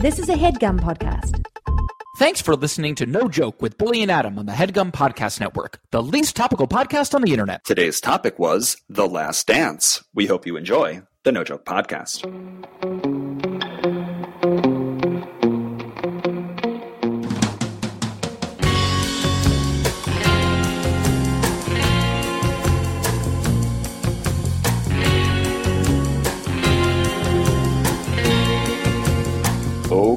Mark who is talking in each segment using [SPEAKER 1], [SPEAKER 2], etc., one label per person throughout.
[SPEAKER 1] This is a headgum podcast.
[SPEAKER 2] Thanks for listening to No Joke with Billy and Adam on the Headgum Podcast Network, the least topical podcast on the internet.
[SPEAKER 3] Today's topic was The Last Dance. We hope you enjoy the No Joke Podcast.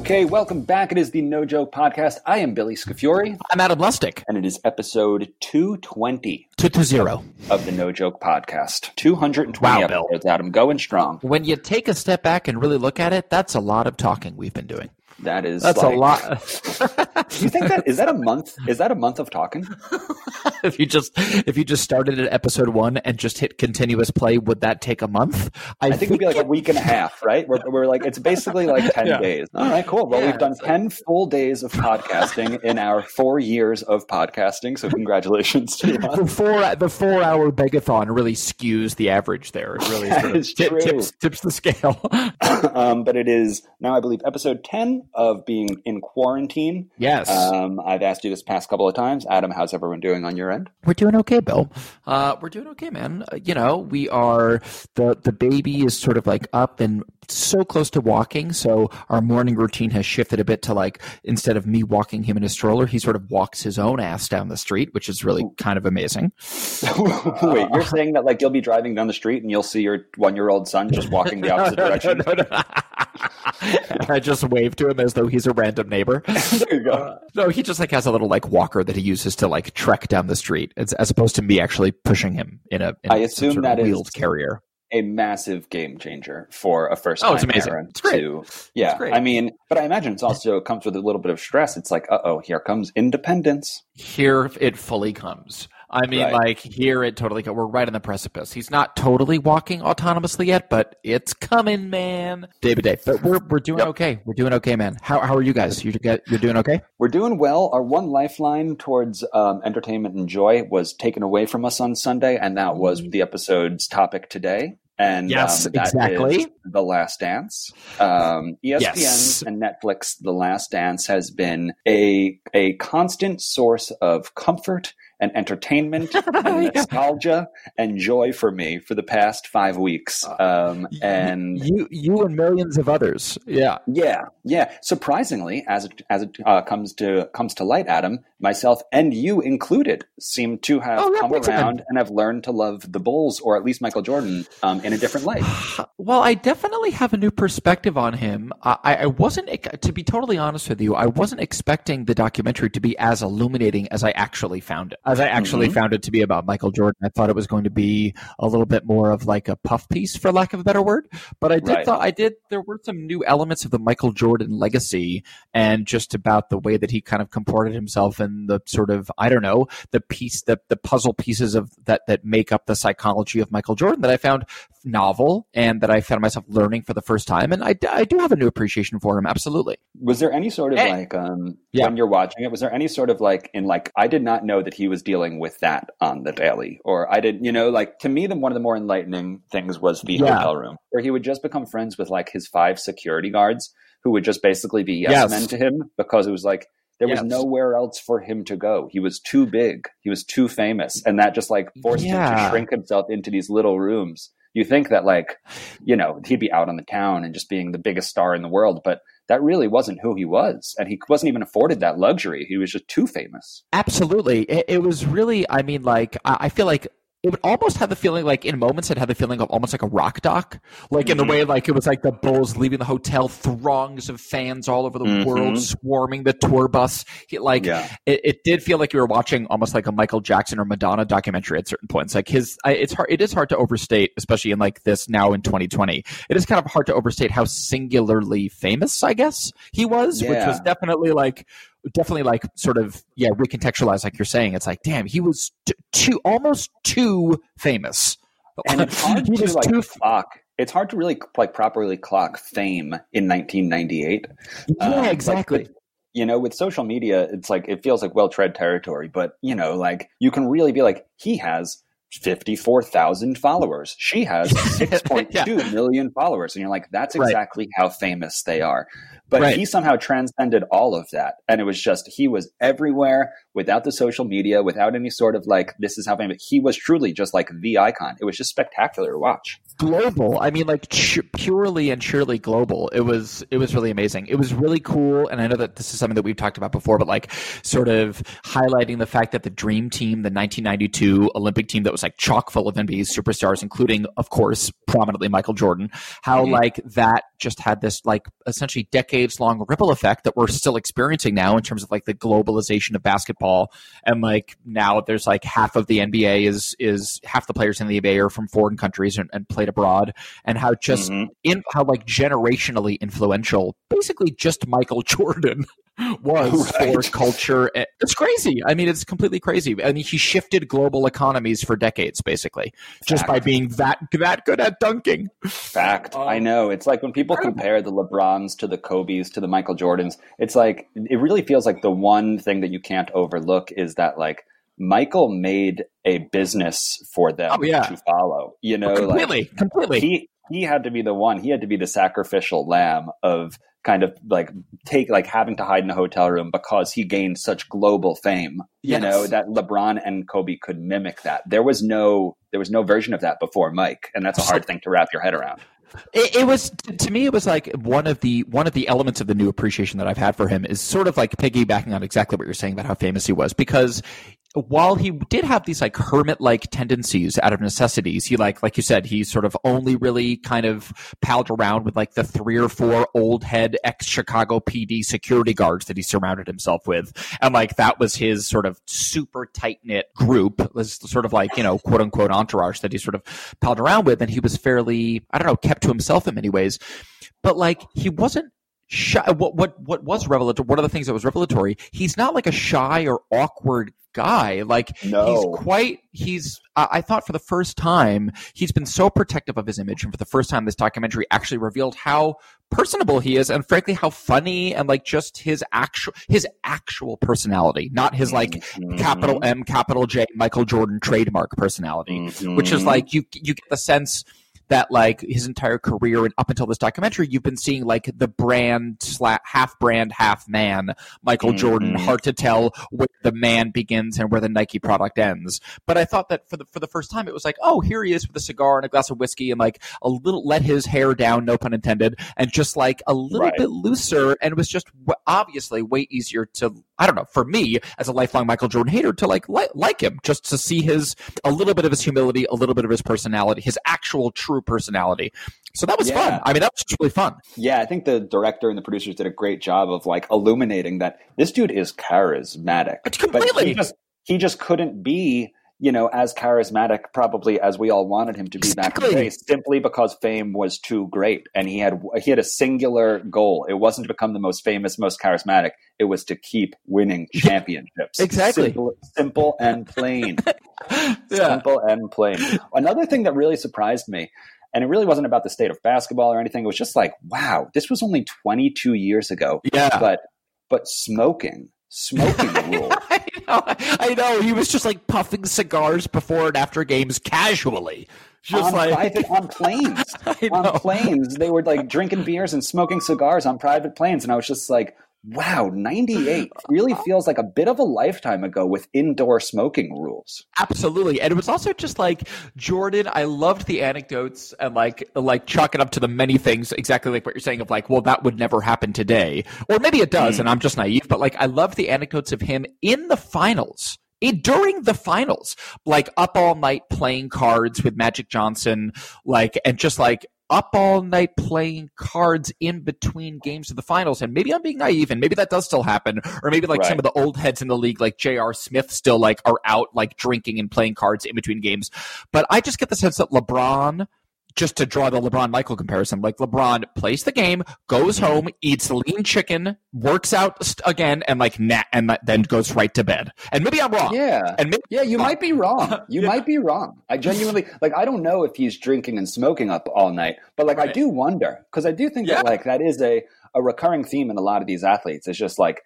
[SPEAKER 3] Okay, welcome back. It is the No Joke Podcast. I am Billy Scafuri,
[SPEAKER 2] I'm Adam Lustig.
[SPEAKER 3] and it is episode 220
[SPEAKER 2] Two to zero.
[SPEAKER 3] of the No Joke Podcast. 220
[SPEAKER 2] Wow, Bill.
[SPEAKER 3] Adam, going strong.
[SPEAKER 2] When you take a step back and really look at it, that's a lot of talking we've been doing.
[SPEAKER 3] That is
[SPEAKER 2] That's
[SPEAKER 3] like-
[SPEAKER 2] a lot.
[SPEAKER 3] Do you think that is that a month? Is that a month of talking?
[SPEAKER 2] if you just if you just started at episode one and just hit continuous play, would that take a month?
[SPEAKER 3] I think it'd be like a week and a half, right? We're, we're like it's basically like ten
[SPEAKER 2] Yeah.
[SPEAKER 3] days. All right, cool. Well,
[SPEAKER 2] Yeah,
[SPEAKER 3] we've done
[SPEAKER 2] it's like-
[SPEAKER 3] ten full days of podcasting in our four years of podcasting. So congratulations to us.
[SPEAKER 2] the four the four hour begathon really skews the average there. It really
[SPEAKER 3] That
[SPEAKER 2] sort of
[SPEAKER 3] is
[SPEAKER 2] tip- tips tips the scale.
[SPEAKER 3] um, but it is now, I believe, episode ten of being in quarantine.
[SPEAKER 2] yes.
[SPEAKER 3] Um, I've asked you this past couple of times, Adam. How's everyone doing on your end?
[SPEAKER 2] We're doing okay, Bill. Uh, we're doing okay, man. Uh, you know, we are the the baby is sort of like up and so close to walking. So our morning routine has shifted a bit to like instead of me walking him in a stroller, he sort of walks his own ass down the street, which is really kind of amazing.
[SPEAKER 3] Wait, you're saying that like you'll be driving down the street and you'll see your one-year-old son just walking the opposite direction?
[SPEAKER 2] No, no, no. I just wave to him as though he's a random neighbor.
[SPEAKER 3] there you go.
[SPEAKER 2] Uh, no, he just like has a little like walker that he uses to like trek down the street, as, as opposed to me actually pushing him in a. In
[SPEAKER 3] I assume that is-
[SPEAKER 2] wheeled carrier.
[SPEAKER 3] a massive game changer for a first
[SPEAKER 2] Oh, it's amazing.
[SPEAKER 3] parent
[SPEAKER 2] It's great.
[SPEAKER 3] to yeah
[SPEAKER 2] It's great.
[SPEAKER 3] i mean but i imagine it's also it comes with a little bit of stress it's like uh-oh here comes independence
[SPEAKER 2] here it fully comes. I mean,
[SPEAKER 3] Right.
[SPEAKER 2] like here it totally. We're right on the precipice. He's not totally walking autonomously yet, but it's coming, man. Day by day, but we're we're doing
[SPEAKER 3] Yep.
[SPEAKER 2] okay. We're doing okay, man. How how are you guys? You get you're doing okay?
[SPEAKER 3] we're doing well our one lifeline towards um, entertainment and joy was taken away from us on sunday and that was the episode's topic today and
[SPEAKER 2] Yes,
[SPEAKER 3] um,
[SPEAKER 2] exactly.
[SPEAKER 3] the last dance um, espn
[SPEAKER 2] Yes.
[SPEAKER 3] and netflix the last dance has been a a constant source of comfort and entertainment and nostalgia and joy for me for the past five weeks. Um, and
[SPEAKER 2] you you and millions of others. Yeah.
[SPEAKER 3] yeah, yeah. Surprisingly, as it as it uh, comes to comes to light, Adam, myself and you included, seem to have
[SPEAKER 2] Oh, yeah,
[SPEAKER 3] come around and have learned to love the Bulls, or at least Michael Jordan, um, in a different light.
[SPEAKER 2] Well, I definitely have a new perspective on him. I, I wasn't, to be totally honest with you, I wasn't expecting the documentary to be as illuminating as I actually found it. As I actually
[SPEAKER 3] Mhm.
[SPEAKER 2] found it to be about Michael Jordan, I thought it was going to be a little bit more of like a puff piece, for lack of a better word. But I did
[SPEAKER 3] Right.
[SPEAKER 2] thought I did. There were some new elements of the Michael Jordan legacy, and just about the way that he kind of comported himself and the sort of I don't know the piece, the the puzzle pieces of that that make up the psychology of Michael Jordan that I found novel and that I found myself learning for the first time. And I, I do have a new appreciation for him. Absolutely.
[SPEAKER 3] Was there any sort of
[SPEAKER 2] Eh.
[SPEAKER 3] like um,
[SPEAKER 2] Yeah.
[SPEAKER 3] when you're watching it? Was there any sort of like in like I did not know that he was dealing with that on the daily, or I didn't, you know, like to me, the one of the more enlightening things was the
[SPEAKER 2] Yeah.
[SPEAKER 3] hotel room where he would just become friends with like his five security guards who would just basically be yes,
[SPEAKER 2] Yes.
[SPEAKER 3] men to him because it was like there was nowhere else for him to go. He was too big, he was too famous, and that just like forced him to shrink himself into these little rooms. You think that like, you know, he'd be out on the town and just being the biggest star in the world, but that really wasn't who he was. And he wasn't even afforded that luxury. He was just too famous.
[SPEAKER 2] Absolutely. It, it was really, I mean, like, I, I feel like it would almost have the feeling like in moments it had the feeling of almost like a rock doc like in the
[SPEAKER 3] Mhm.
[SPEAKER 2] way like it was like the bulls leaving the hotel throngs of fans all over the
[SPEAKER 3] Mhm.
[SPEAKER 2] world swarming the tour bus He- like
[SPEAKER 3] Yeah.
[SPEAKER 2] it, it did feel like you were watching almost like a michael jackson or madonna documentary at certain points like his I, it's hard it is hard to overstate especially in like this now in 2020 it is kind of hard to overstate how singularly famous i guess he was which was definitely like definitely like sort of yeah recontextualize like you're saying it's like damn he was t- too almost too famous
[SPEAKER 3] And it's hard to like
[SPEAKER 2] too
[SPEAKER 3] clock. It's hard to really like properly clock fame in 1998.
[SPEAKER 2] yeah
[SPEAKER 3] Um,
[SPEAKER 2] exactly
[SPEAKER 3] with- you know, with social media, it's like it feels like well tread territory. But you know, like you can really be like, he has 54,000 followers. She has 6.2 yeah. million followers. And you're like, that's exactly right. how famous they are. But right. he somehow transcended all of that. And it was just, he was everywhere without the social media, without any sort of like, this is how famous. He was truly just like the icon. It was just spectacular to watch.
[SPEAKER 2] Global. I mean, like ch- purely and surely global. It was, it was really amazing. It was really cool. And I know that this is something that we've talked about before, but like sort of highlighting the fact that the dream team, the 1992 Olympic team that was like chock full of NBA superstars, including, of course, prominently Michael Jordan, how mm-hmm. like that just had this like essentially decades long ripple effect that we're still experiencing now in terms of like the globalization of basketball. And like now there's like half of the NBA is is half the players in the NBA are from foreign countries and, and played abroad, and how just mm-hmm. in how like generationally influential, basically just Michael Jordan was right. for culture. It's crazy. I mean, it's completely crazy. I mean, he shifted global economies for decades, basically, Fact. just by being that that good at dunking.
[SPEAKER 3] Fact. Um, I know. It's like when people compare the LeBrons to the Kobe's to the Michael Jordans. It's like it really feels like the one thing that you can't overlook is that like Michael made a business for them oh, yeah. to follow. You know,
[SPEAKER 2] completely,
[SPEAKER 3] like,
[SPEAKER 2] completely.
[SPEAKER 3] He he had to be the one. He had to be the sacrificial lamb of kind of like take like having to hide in a hotel room because he gained such global fame yes. you know that lebron and kobe could mimic that there was no there was no version of that before mike and that's a hard thing to wrap your head around
[SPEAKER 2] it, it, was to me. It was like one of the one of the elements of the new appreciation that I've had for him is sort of like piggybacking on exactly what you're saying about how famous he was because while he did have these like hermit like tendencies out of necessities, he like like you said, he sort of only really kind of palled around with like the three or four old head ex Chicago PD security guards that he surrounded himself with. And like that was his sort of super tight knit group, was sort of like, you know, quote unquote entourage that he sort of palled around with. And he was fairly, I don't know, kept to himself in many ways. But like he wasn't shy. What what what was revelatory? One of the things that was revelatory. He's not like a shy or awkward guy. Like no. he's quite. He's. I, I thought for the first time he's been so protective of his image, and for the first time this documentary actually revealed how personable he is, and frankly how funny and like just his actual his actual personality, not his like mm-hmm. capital M capital J Michael Jordan trademark personality, mm-hmm. which is like you you get the sense that like his entire career and up until this documentary, you've been seeing like the brand slash half brand, half man, Michael mm-hmm. Jordan. Hard to tell where the man begins and where the Nike product ends. But I thought that for the for the first time, it was like, oh, here he is with a cigar and a glass of whiskey and like a little let his hair down, no pun intended, and just like a little right. bit looser, and was just obviously way easier to I don't know for me as a lifelong Michael Jordan hater to like like, like him just to see his a little bit of his humility, a little bit of his personality, his actual true true personality. So that was yeah. fun. I mean, that was really fun.
[SPEAKER 3] Yeah, I think the director and the producers did a great job of like illuminating that this dude is charismatic.
[SPEAKER 2] Completely.
[SPEAKER 3] But he just he just couldn't be you know, as charismatic probably as we all wanted him to be exactly. back in the day, simply because fame was too great, and he had he had a singular goal. It wasn't to become the most famous, most charismatic. It was to keep winning championships.
[SPEAKER 2] exactly,
[SPEAKER 3] simple, simple and plain. yeah. Simple and plain. Another thing that really surprised me. And it really wasn't about the state of basketball or anything. It was just like, wow, this was only 22 years ago.
[SPEAKER 2] Yeah.
[SPEAKER 3] But but smoking smoking rule.
[SPEAKER 2] I, know, I know. He was just like puffing cigars before and after games casually. Just
[SPEAKER 3] on
[SPEAKER 2] like
[SPEAKER 3] private on planes. on planes. They were like drinking beers and smoking cigars on private planes. And I was just like, Wow, 98 really feels like a bit of a lifetime ago with indoor smoking rules.
[SPEAKER 2] Absolutely. And it was also just like Jordan, I loved the anecdotes and like like chalk it up to the many things exactly like what you're saying of like, well, that would never happen today. Or maybe it does, mm. and I'm just naive, but like I love the anecdotes of him in the finals. It, during the finals, like up all night playing cards with Magic Johnson, like, and just like up all night playing cards in between games of the finals. And maybe I'm being naive, and maybe that does still happen. Or maybe like right. some of the old heads in the league, like J.R. Smith, still like are out like drinking and playing cards in between games. But I just get the sense that LeBron just to draw the LeBron Michael comparison, like LeBron plays the game, goes home, eats lean chicken, works out again, and like and then goes right to bed. And maybe I'm wrong.
[SPEAKER 3] Yeah,
[SPEAKER 2] and
[SPEAKER 3] maybe, yeah, you might be wrong. You yeah. might be wrong. I genuinely like. I don't know if he's drinking and smoking up all night, but like right. I do wonder because I do think yeah. that like that is a a recurring theme in a lot of these athletes. It's just like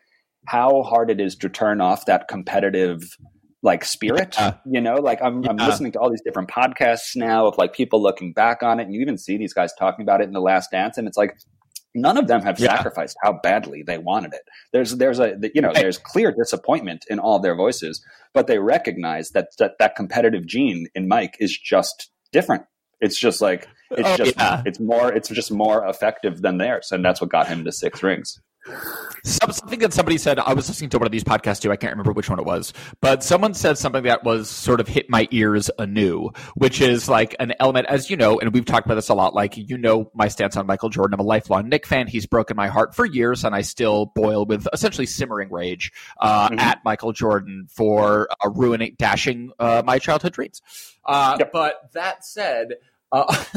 [SPEAKER 3] how hard it is to turn off that competitive like spirit.
[SPEAKER 2] Yeah.
[SPEAKER 3] You know, like I'm, I'm listening to all these different podcasts now of like people looking back on it, and you even see these guys talking about it in the Last Dance, and it's like none of them have
[SPEAKER 2] Yeah.
[SPEAKER 3] sacrificed how badly they wanted it. There's there's a you know there's clear disappointment in all their voices, but they recognize that that, that competitive gene in Mike is just different. It's just like it's
[SPEAKER 2] Oh,
[SPEAKER 3] just
[SPEAKER 2] yeah.
[SPEAKER 3] it's more it's just more effective than theirs, and that's what got him to six rings.
[SPEAKER 2] Some, something that somebody said, I was listening to one of these podcasts too. I can't remember which one it was, but someone said something that was sort of hit my ears anew, which is like an element, as you know, and we've talked about this a lot. Like, you know, my stance on Michael Jordan. I'm a lifelong Knick fan. He's broken my heart for years, and I still boil with essentially simmering rage uh,
[SPEAKER 3] Mhm.
[SPEAKER 2] at Michael Jordan for uh, ruining, dashing uh, my childhood dreams. Uh,
[SPEAKER 3] Yep.
[SPEAKER 2] But that said, uh,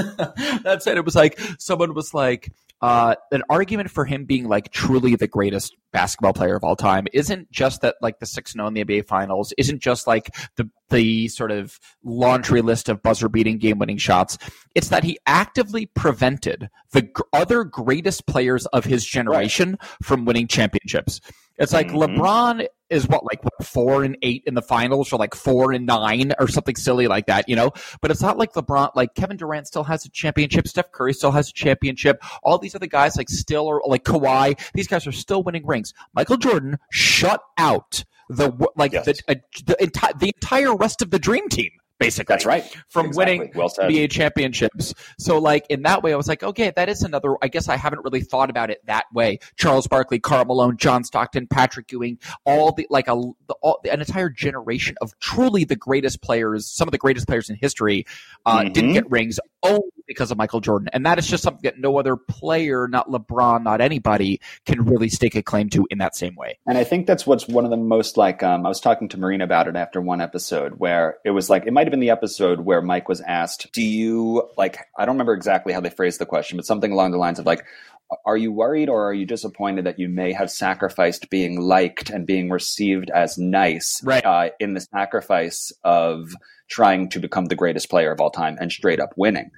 [SPEAKER 2] that said, it was like someone was like, uh, an argument for him being like truly the greatest basketball player of all time isn't just that like the six and zero in the NBA Finals isn't just like the the sort of laundry list of buzzer beating game winning shots. It's that he actively prevented the gr- other greatest players of his generation from winning championships. It's like
[SPEAKER 3] Mhm.
[SPEAKER 2] LeBron is what like what, four and eight in the finals or like four and nine or something silly like that, you know. But it's not like LeBron, like Kevin Durant still has a championship, Steph Curry still has a championship. All these other guys like still are like Kawhi. These guys are still winning rings. Michael Jordan shut out the like
[SPEAKER 3] Yes.
[SPEAKER 2] the uh, the, enti- the entire rest of the dream team. Basically,
[SPEAKER 3] That's right.
[SPEAKER 2] From
[SPEAKER 3] Exactly.
[SPEAKER 2] winning
[SPEAKER 3] Well said.
[SPEAKER 2] NBA championships. So, like in that way, I was like, okay, that is another. I guess I haven't really thought about it that way. Charles Barkley, Karl Malone, John Stockton, Patrick Ewing, all the like a the, all, an entire generation of truly the greatest players, some of the greatest players in history, uh,
[SPEAKER 3] Mhm.
[SPEAKER 2] didn't get rings only because of Michael Jordan, and that is just something that no other player, not LeBron, not anybody, can really stake a claim to in that same way.
[SPEAKER 3] And I think that's what's one of the most like. Um, I was talking to Marina about it after one episode where it was like it might have been the episode where Mike was asked, "Do you like?" I don't remember exactly how they phrased the question, but something along the lines of like, "Are you worried or are you disappointed that you may have sacrificed being liked and being received as nice
[SPEAKER 2] Right.
[SPEAKER 3] uh, in the sacrifice of?" trying to become the greatest player of all time and straight up winning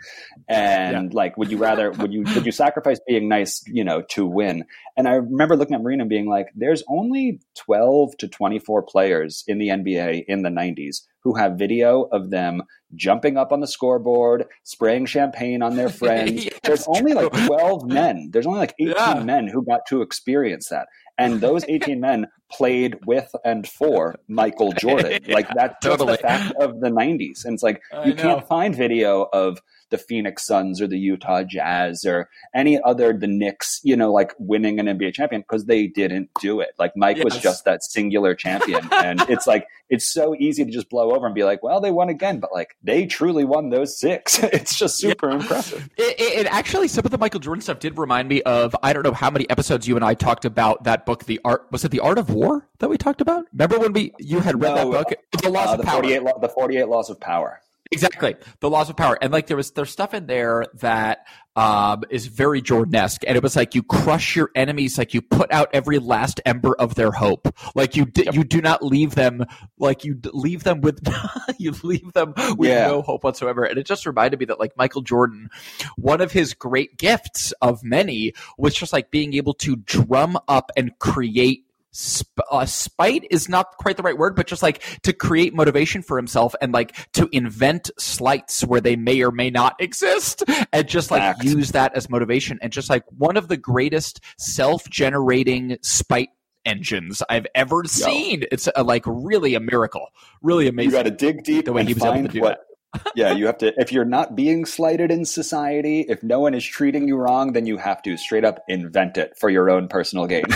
[SPEAKER 3] and like would you rather would you would you sacrifice being nice you know to win and I remember looking at Marina and being like, there's only 12 to 24 players in the NBA in the 90s who have video of them jumping up on the scoreboard, spraying champagne on their friends.
[SPEAKER 2] Yeah,
[SPEAKER 3] there's only like 12 men. There's only like 18
[SPEAKER 2] Yeah.
[SPEAKER 3] men who got to experience that. And those 18 men played with and for Michael Jordan.
[SPEAKER 2] Yeah,
[SPEAKER 3] like that's just
[SPEAKER 2] totally.
[SPEAKER 3] the fact of the 90s. And it's like,
[SPEAKER 2] I
[SPEAKER 3] you
[SPEAKER 2] know.
[SPEAKER 3] can't find video of the Phoenix Suns or the Utah Jazz or any other the Knicks, you know, like winning an NBA champion because they didn't do it. Like Mike was just that singular champion, and it's like it's so easy to just blow over and be like, well, they won again, but like they truly won those six. it's just super impressive.
[SPEAKER 2] It, it, it actually some of the Michael Jordan stuff did remind me of I don't know how many episodes you and I talked about that book, the art was it the Art of War that we talked about? Remember when we you had read
[SPEAKER 3] No,
[SPEAKER 2] that book, the Laws
[SPEAKER 3] Uh,
[SPEAKER 2] of
[SPEAKER 3] the
[SPEAKER 2] Power.
[SPEAKER 3] 48 law, the 48 laws of power.
[SPEAKER 2] Exactly, the Laws of Power, and like there was there's stuff in there that um, is very Jordan-esque, and it was like you crush your enemies, like you put out every last ember of their hope, like you d- you do not leave them, like you d- leave them with you leave them with
[SPEAKER 3] Yeah.
[SPEAKER 2] no hope whatsoever, and it just reminded me that like Michael Jordan, one of his great gifts of many was just like being able to drum up and create sp- uh, spite is not quite the right word, but just like to create motivation for himself and like to invent slights where they may or may not exist and just like
[SPEAKER 3] Fact.
[SPEAKER 2] use that as motivation and just like one of the greatest self-generating spite engines I've ever seen. It's uh like really a miracle, really amazing.
[SPEAKER 3] You got to dig deep
[SPEAKER 2] The way he was able to do
[SPEAKER 3] what. yeah, you have to. If you're not being slighted in society, if no one is treating you wrong, then you have to straight up invent it for your own personal gain.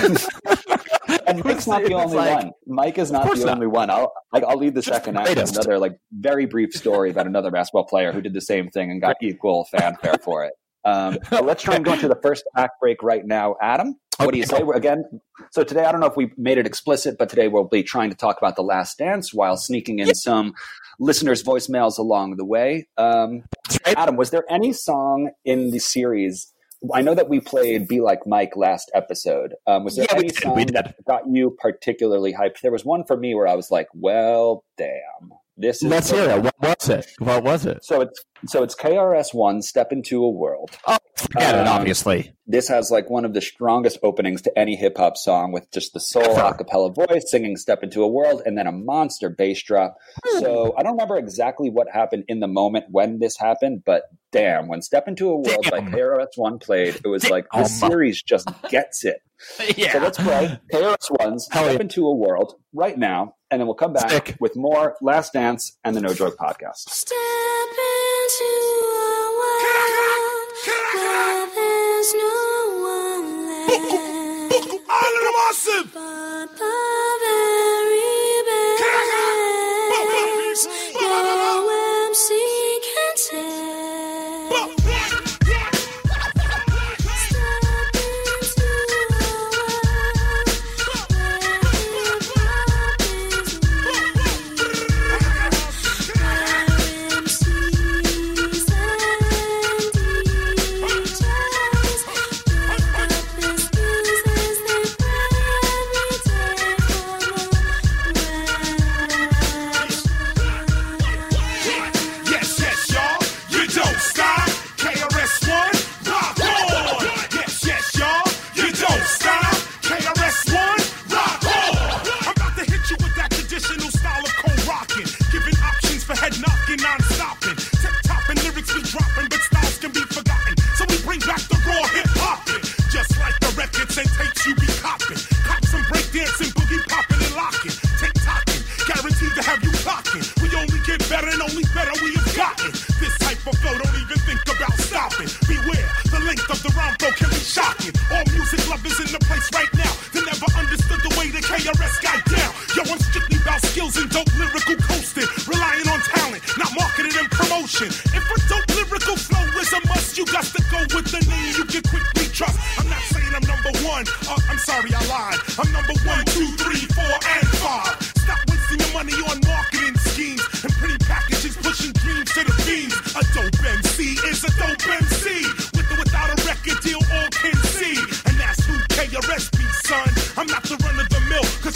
[SPEAKER 3] and Mike's not the only
[SPEAKER 2] like-
[SPEAKER 3] one. Mike is not the
[SPEAKER 2] not.
[SPEAKER 3] only one. I'll like, I'll lead the
[SPEAKER 2] Just
[SPEAKER 3] second act with another like very brief story about another basketball player who did the same thing and got equal fanfare for it. Um, let's try and go into the first act break right now, Adam. What do you say? Again, so today I don't know if we made it explicit, but today we'll be trying to talk about the Last Dance while sneaking in some listeners' voicemails along the way. Um,
[SPEAKER 2] right.
[SPEAKER 3] Adam, was there any song in the series? I know that we played "Be Like Mike" last episode. Um, was there
[SPEAKER 2] Yeah, we
[SPEAKER 3] any
[SPEAKER 2] did,
[SPEAKER 3] song
[SPEAKER 2] we did.
[SPEAKER 3] that got you particularly hyped? There was one for me where I was like, "Well, damn, this is."
[SPEAKER 2] Let's hear it. What was it? What was it?
[SPEAKER 3] So it's so it's KRS-One Step into a World.
[SPEAKER 2] Oh, forget
[SPEAKER 3] um, it,
[SPEAKER 2] obviously.
[SPEAKER 3] This has like one of the strongest openings to any hip hop song with just the soul a cappella voice singing Step into a World and then a monster bass drop. Hmm. So I don't remember exactly what happened in the moment when this happened, but damn, when Step into a World
[SPEAKER 2] damn.
[SPEAKER 3] by KRS-One played, it was damn. like
[SPEAKER 2] the
[SPEAKER 3] series just gets it.
[SPEAKER 2] yeah.
[SPEAKER 3] So let's play
[SPEAKER 2] KRS-One's
[SPEAKER 3] Step
[SPEAKER 2] yeah.
[SPEAKER 3] into a World right now, and then we'll come back with more Last Dance and the No Joke podcast.
[SPEAKER 4] Step
[SPEAKER 5] in.
[SPEAKER 4] There's no one left.
[SPEAKER 5] All of them awesome.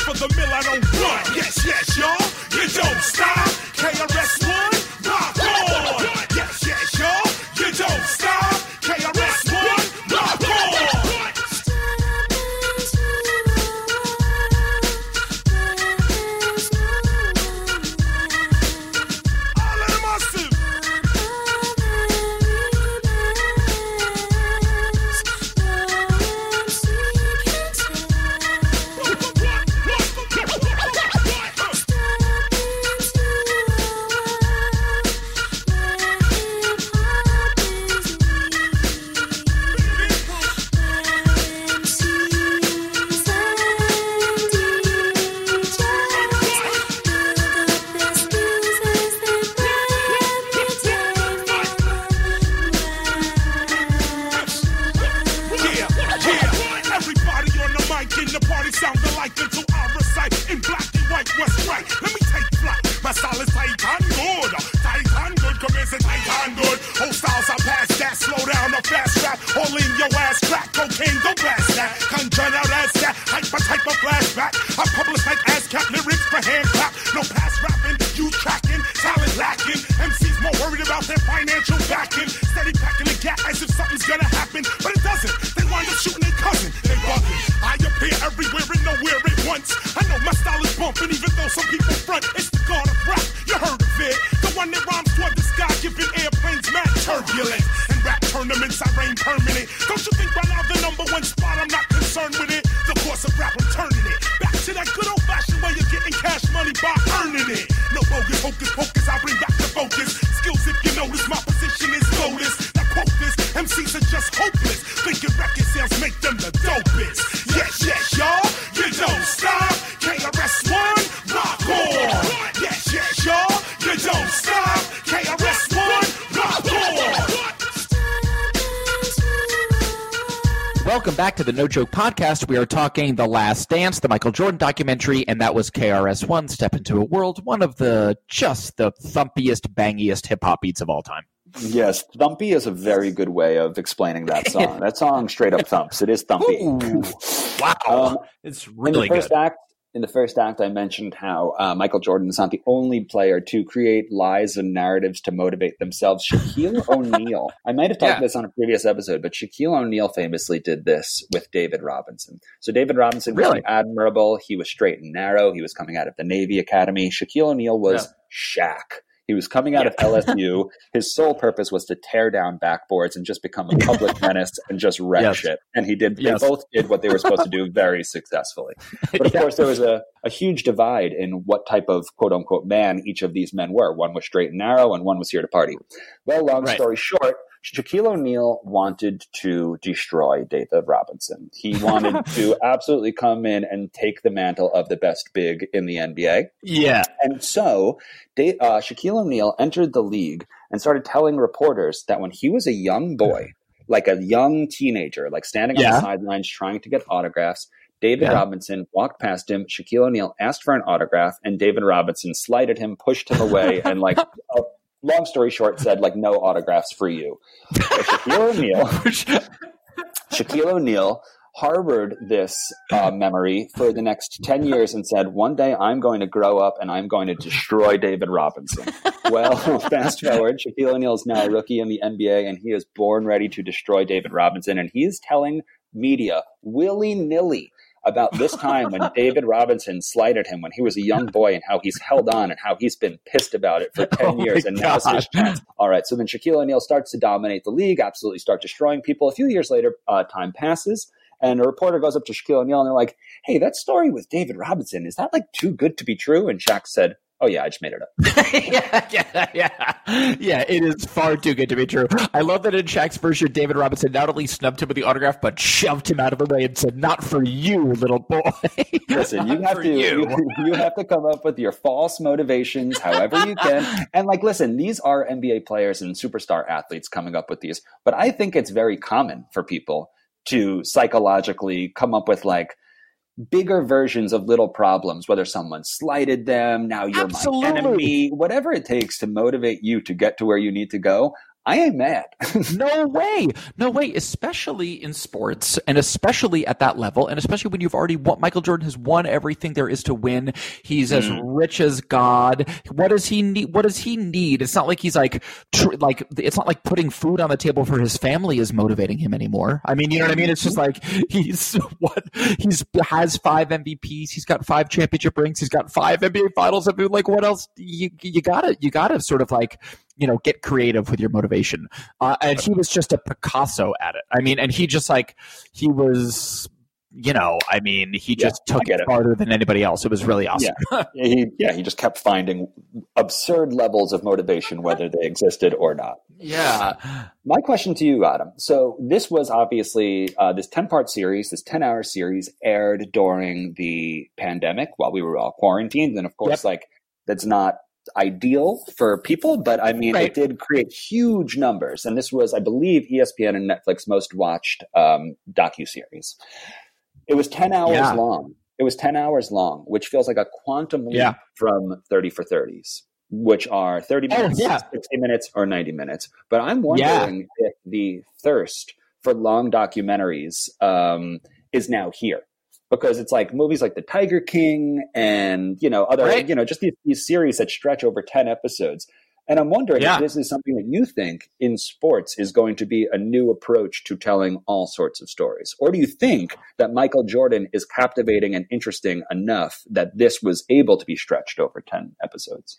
[SPEAKER 5] for the mill I don't want. Yes, yes, y'all. You don't stop.
[SPEAKER 2] KRS back to the No Joke Podcast. We are talking The Last Dance, the Michael Jordan documentary, and that was KRS One, Step Into a World, one of the just the thumpiest, bangiest hip hop beats of all time.
[SPEAKER 3] Yes, thumpy is a very good way of explaining that song. that song straight up thumps. It is thumpy.
[SPEAKER 2] Ooh, wow,
[SPEAKER 3] um,
[SPEAKER 2] it's really in
[SPEAKER 3] the first
[SPEAKER 2] good.
[SPEAKER 3] Act, first act, I mentioned how uh, Michael Jordan is not the only player to create lies and narratives to motivate themselves. Shaquille O'Neal, I might have talked
[SPEAKER 2] Yeah.
[SPEAKER 3] about this on a previous episode, but Shaquille O'Neal famously did this with David Robinson. So David Robinson was
[SPEAKER 2] Really?
[SPEAKER 3] admirable. He was straight and narrow. He was coming out of the Navy Academy. Shaquille O'Neal was Shaq. He was coming out of LSU. His sole purpose was to tear down backboards and just become a public menace and just wreck
[SPEAKER 2] Yes.
[SPEAKER 3] shit. And he did.
[SPEAKER 2] Yes.
[SPEAKER 3] They both did what they were supposed to do very successfully. But of
[SPEAKER 2] Yeah.
[SPEAKER 3] course, there was a, a huge divide in what type of quote unquote man each of these men were. One was straight and narrow, and one was here to party. Well, long
[SPEAKER 2] Right.
[SPEAKER 3] story short, Shaquille O'Neal wanted to destroy David Robinson. He wanted to absolutely come in and take the mantle of the best big in the NBA.
[SPEAKER 2] Yeah.
[SPEAKER 3] And so uh, Shaquille O'Neal entered the league and started telling reporters that when he was a young boy, like a young teenager, like standing on
[SPEAKER 2] Yeah.
[SPEAKER 3] the sidelines trying to get autographs, David
[SPEAKER 2] Yeah.
[SPEAKER 3] Robinson walked past him. Shaquille O'Neal asked for an autograph, and David Robinson slighted him, pushed him away, and like. Long story short, said like no autographs for you. So Shaquille O'Neal Shaquille O'Neal harbored this uh, memory for the next 10 years and said, One day I'm going to grow up and I'm going to destroy David Robinson. well, fast forward, Shaquille O'Neal is now a rookie in the NBA and he is born ready to destroy David Robinson. And he is telling media willy nilly about this time when David Robinson slighted him when he was a young boy and how he's held on and how he's been pissed about it for 10
[SPEAKER 2] Oh
[SPEAKER 3] years. And now it's his chance. All right. So then Shaquille O'Neal starts to dominate the league, absolutely start destroying people. A few years later, uh, time passes. And a reporter goes up to Shaquille O'Neal and they're like, Hey, that story with David Robinson, is that like too good to be true? And Shaq said, Oh, yeah, I just made it up.
[SPEAKER 2] yeah, yeah, yeah. Yeah, it is far too good to be true. I love that in Shaq's version, David Robinson not only snubbed him with the autograph, but shoved him out of the way and said, Not for you, little boy.
[SPEAKER 3] Listen, you have to you. you have to come up with your false motivations however you can. And like listen, these are NBA players and superstar athletes coming up with these, but I think it's very common for people to psychologically come up with like bigger versions of little problems whether someone slighted them now you're
[SPEAKER 2] Absolutely.
[SPEAKER 3] my enemy whatever it takes to motivate you to get to where you need to go i ain't mad
[SPEAKER 2] no way. No way. Especially in sports and especially at that level. And especially when you've already won. Michael Jordan has won everything there is to win. He's as mm. rich as God. What does he need? What does he need? It's not like he's like, tr- like, it's not like putting food on the table for his family is motivating him anymore. I mean, you know what I mean? It's just like he's what he's has five MVPs. He's got five championship rings. He's got five NBA finals. I mean, like, what else? You, you gotta, you gotta sort of like, you know, get creative with your motivation. Uh, and he was just a Picasso at it. I mean, and he just like he was, you know, I mean, he
[SPEAKER 3] Yeah,
[SPEAKER 2] just took it
[SPEAKER 3] it.
[SPEAKER 2] farther than anybody else. It was really awesome.
[SPEAKER 3] Yeah, he yeah he just kept finding absurd levels of motivation, whether they existed or not.
[SPEAKER 2] Yeah.
[SPEAKER 3] My question to you, Adam. So this was obviously uh, this ten part series, this ten hour series aired during the pandemic while we were all quarantined, and of course, like that's not ideal for people, but I mean,
[SPEAKER 2] Right.
[SPEAKER 3] it did create huge numbers, and this was, I believe, ESPN and Netflix most watched um, docu series. It was ten hours
[SPEAKER 2] Yeah.
[SPEAKER 3] long. It was ten hours long, which feels like a quantum leap
[SPEAKER 2] Yeah.
[SPEAKER 3] from thirty for thirties, which are
[SPEAKER 2] 30
[SPEAKER 3] minutes,
[SPEAKER 2] yeah.
[SPEAKER 3] sixty minutes, or ninety minutes. But I'm wondering if the thirst for long documentaries um, is now here because it's like movies like The Tiger King and you know other
[SPEAKER 2] Right.
[SPEAKER 3] you know just these, these series that stretch over ten episodes. And I'm wondering
[SPEAKER 2] Yeah.
[SPEAKER 3] if this is something that you think in sports is going to be a new approach to telling all sorts of stories. Or do you think that Michael Jordan is captivating and interesting enough that this was able to be stretched over 10 episodes?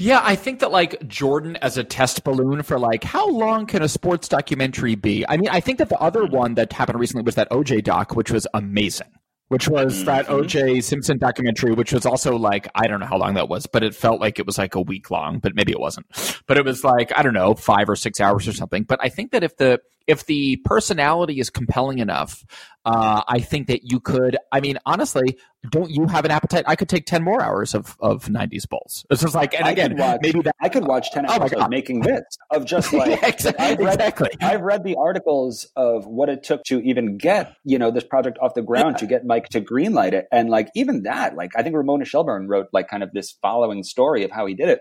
[SPEAKER 2] Yeah, I think that like Jordan as a test balloon for like how long can a sports documentary be? I mean, I think that the other one that happened recently was that OJ doc, which was amazing. Which was that
[SPEAKER 3] Mhm.
[SPEAKER 2] OJ Simpson documentary, which was also like I don't know how long that was, but it felt like it was like a week long, but maybe it wasn't. But it was like I don't know, five or six hours or something. But I think that if the if the personality is compelling enough, uh, I think that you could. I mean, honestly, don't you have an appetite? I could take ten more hours of of '90s Bulls. It's just like, and
[SPEAKER 3] I
[SPEAKER 2] again,
[SPEAKER 3] watch-
[SPEAKER 2] maybe that.
[SPEAKER 3] I could watch 10
[SPEAKER 2] Oh
[SPEAKER 3] of making this, of just like,
[SPEAKER 2] Yeah, exactly.
[SPEAKER 3] I've read,
[SPEAKER 2] exactly.
[SPEAKER 3] I've read the articles of what it took to even get, you know, this project off the ground to get Mike to greenlight it. And like, even that, like, I think Ramona Shelburne wrote like kind of this following story of how he did it.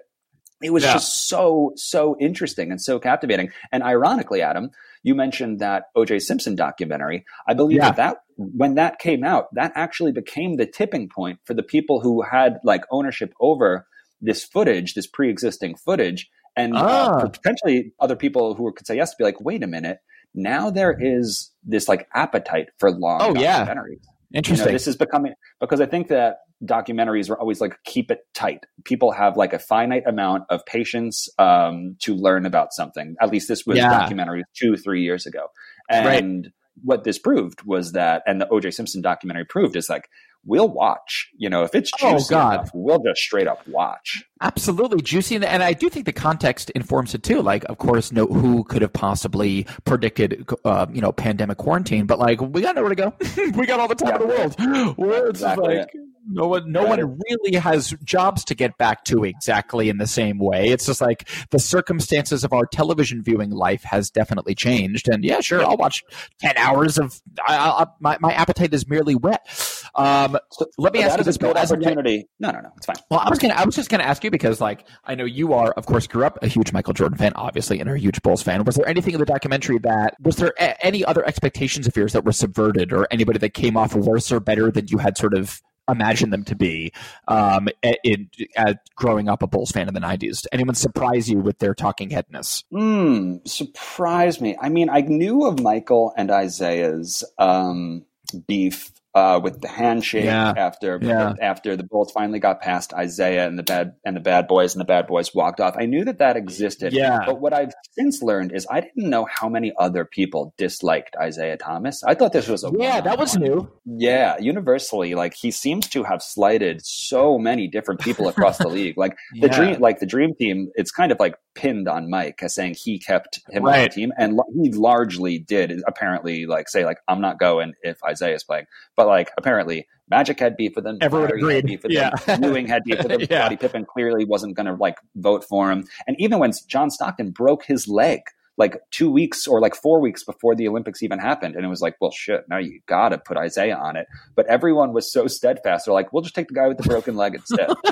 [SPEAKER 3] It was
[SPEAKER 2] Yeah.
[SPEAKER 3] just so, so interesting and so captivating. And ironically, Adam, you mentioned that OJ Simpson documentary. I believe
[SPEAKER 2] Yeah.
[SPEAKER 3] that, that when that came out, that actually became the tipping point for the people who had like ownership over this footage, this pre-existing footage, and uh,
[SPEAKER 2] Ah.
[SPEAKER 3] for potentially other people who could say yes to be like, wait a minute, now there is this like appetite for long
[SPEAKER 2] Oh, yeah.
[SPEAKER 3] documentaries. You know,
[SPEAKER 2] Interesting.
[SPEAKER 3] this is becoming because I think that documentaries are always like keep it tight. People have like a finite amount of patience um, to learn about something. At least this was
[SPEAKER 2] Yeah.
[SPEAKER 3] documentary two, three years ago.
[SPEAKER 2] Right.
[SPEAKER 3] And what this proved was that, and the OJ Simpson documentary proved is like we'll watch. You know, if it's
[SPEAKER 2] Oh,
[SPEAKER 3] juicy
[SPEAKER 2] God.
[SPEAKER 3] enough, we'll just straight up watch.
[SPEAKER 2] Absolutely juicy, and- and I do think the context informs it too. Like, of course, no who could have possibly predicted, uh, you know, pandemic quarantine, but like, we got nowhere to go. we got all the time in the world. It's
[SPEAKER 3] Exactly
[SPEAKER 2] like no one, no one really has jobs to get back to exactly in the same way. It's just like the circumstances of our television viewing life has definitely changed. And yeah, sure, I'll watch ten hours of. I, I, my my appetite is merely wet. Um, let me ask you
[SPEAKER 3] is
[SPEAKER 2] this, Bill,
[SPEAKER 3] opportunity. No, no, no, it's fine.
[SPEAKER 2] well, I was gonna, I was just gonna ask you because, like, I know you are, of course, grew up a huge Michael Jordan fan, obviously, and are a huge Bulls fan. Was there anything in the documentary that was there a- any other expectations of yours that were subverted, or anybody that came off worse or better than you had sort of imagined them to be um, in uh, growing up a Bulls fan in the '90s? Did anyone surprise you with their talking headness?
[SPEAKER 3] Hmm, surprise me. I mean, I knew of Michael and Isiah's um, beef uh, with the handshake
[SPEAKER 2] Yeah.
[SPEAKER 3] after
[SPEAKER 2] Yeah.
[SPEAKER 3] after the Bulls finally got past Isiah and the bad and the bad boys and the bad boys walked off. I knew that that existed.
[SPEAKER 2] Yeah.
[SPEAKER 3] But what I've since learned is I didn't know how many other people disliked Isiah Thomas. I thought this was a
[SPEAKER 2] Yeah, that was
[SPEAKER 3] one-on-one.
[SPEAKER 2] new.
[SPEAKER 3] Yeah, universally, like he seems to have slighted so many different people across the league. Like the
[SPEAKER 2] Yeah.
[SPEAKER 3] dream, like the dream team, it's kind of like pinned on Mike as saying he kept him on the team, and he largely did apparently like say like I'm not going if Isiah's playing, but like apparently Magic had beef with him,
[SPEAKER 2] Everyone
[SPEAKER 3] Larry
[SPEAKER 2] agreed.
[SPEAKER 3] had beef with
[SPEAKER 2] Yeah.
[SPEAKER 3] him, Ewing had beef with him,
[SPEAKER 2] Yeah.
[SPEAKER 3] Scottie Pippen clearly wasn't going to like vote for him, and even when John Stockton broke his leg. Like two weeks or like four weeks before the Olympics even happened. And it was like, well, shit, now you got to put Isiah on it. But everyone was so steadfast. They're like, we'll just take the guy with the broken leg instead.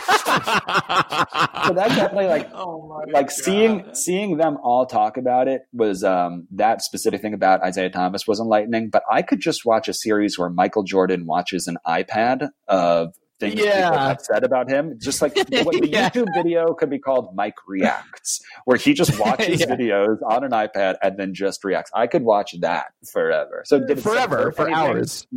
[SPEAKER 3] so that definitely like
[SPEAKER 2] oh my
[SPEAKER 3] like seeing seeing them all talk about it was um that specific thing about Isiah Thomas was enlightening. But I could just watch a series where Michael Jordan watches an iPad of things
[SPEAKER 2] Yeah.
[SPEAKER 3] people have said about him. Just like the, what the
[SPEAKER 2] Yeah.
[SPEAKER 3] YouTube video could be called Mike Reacts, where he just watches
[SPEAKER 2] Yeah.
[SPEAKER 3] videos on an iPad and then just reacts. I could watch that forever. So did
[SPEAKER 2] forever for
[SPEAKER 3] anything?
[SPEAKER 2] hours.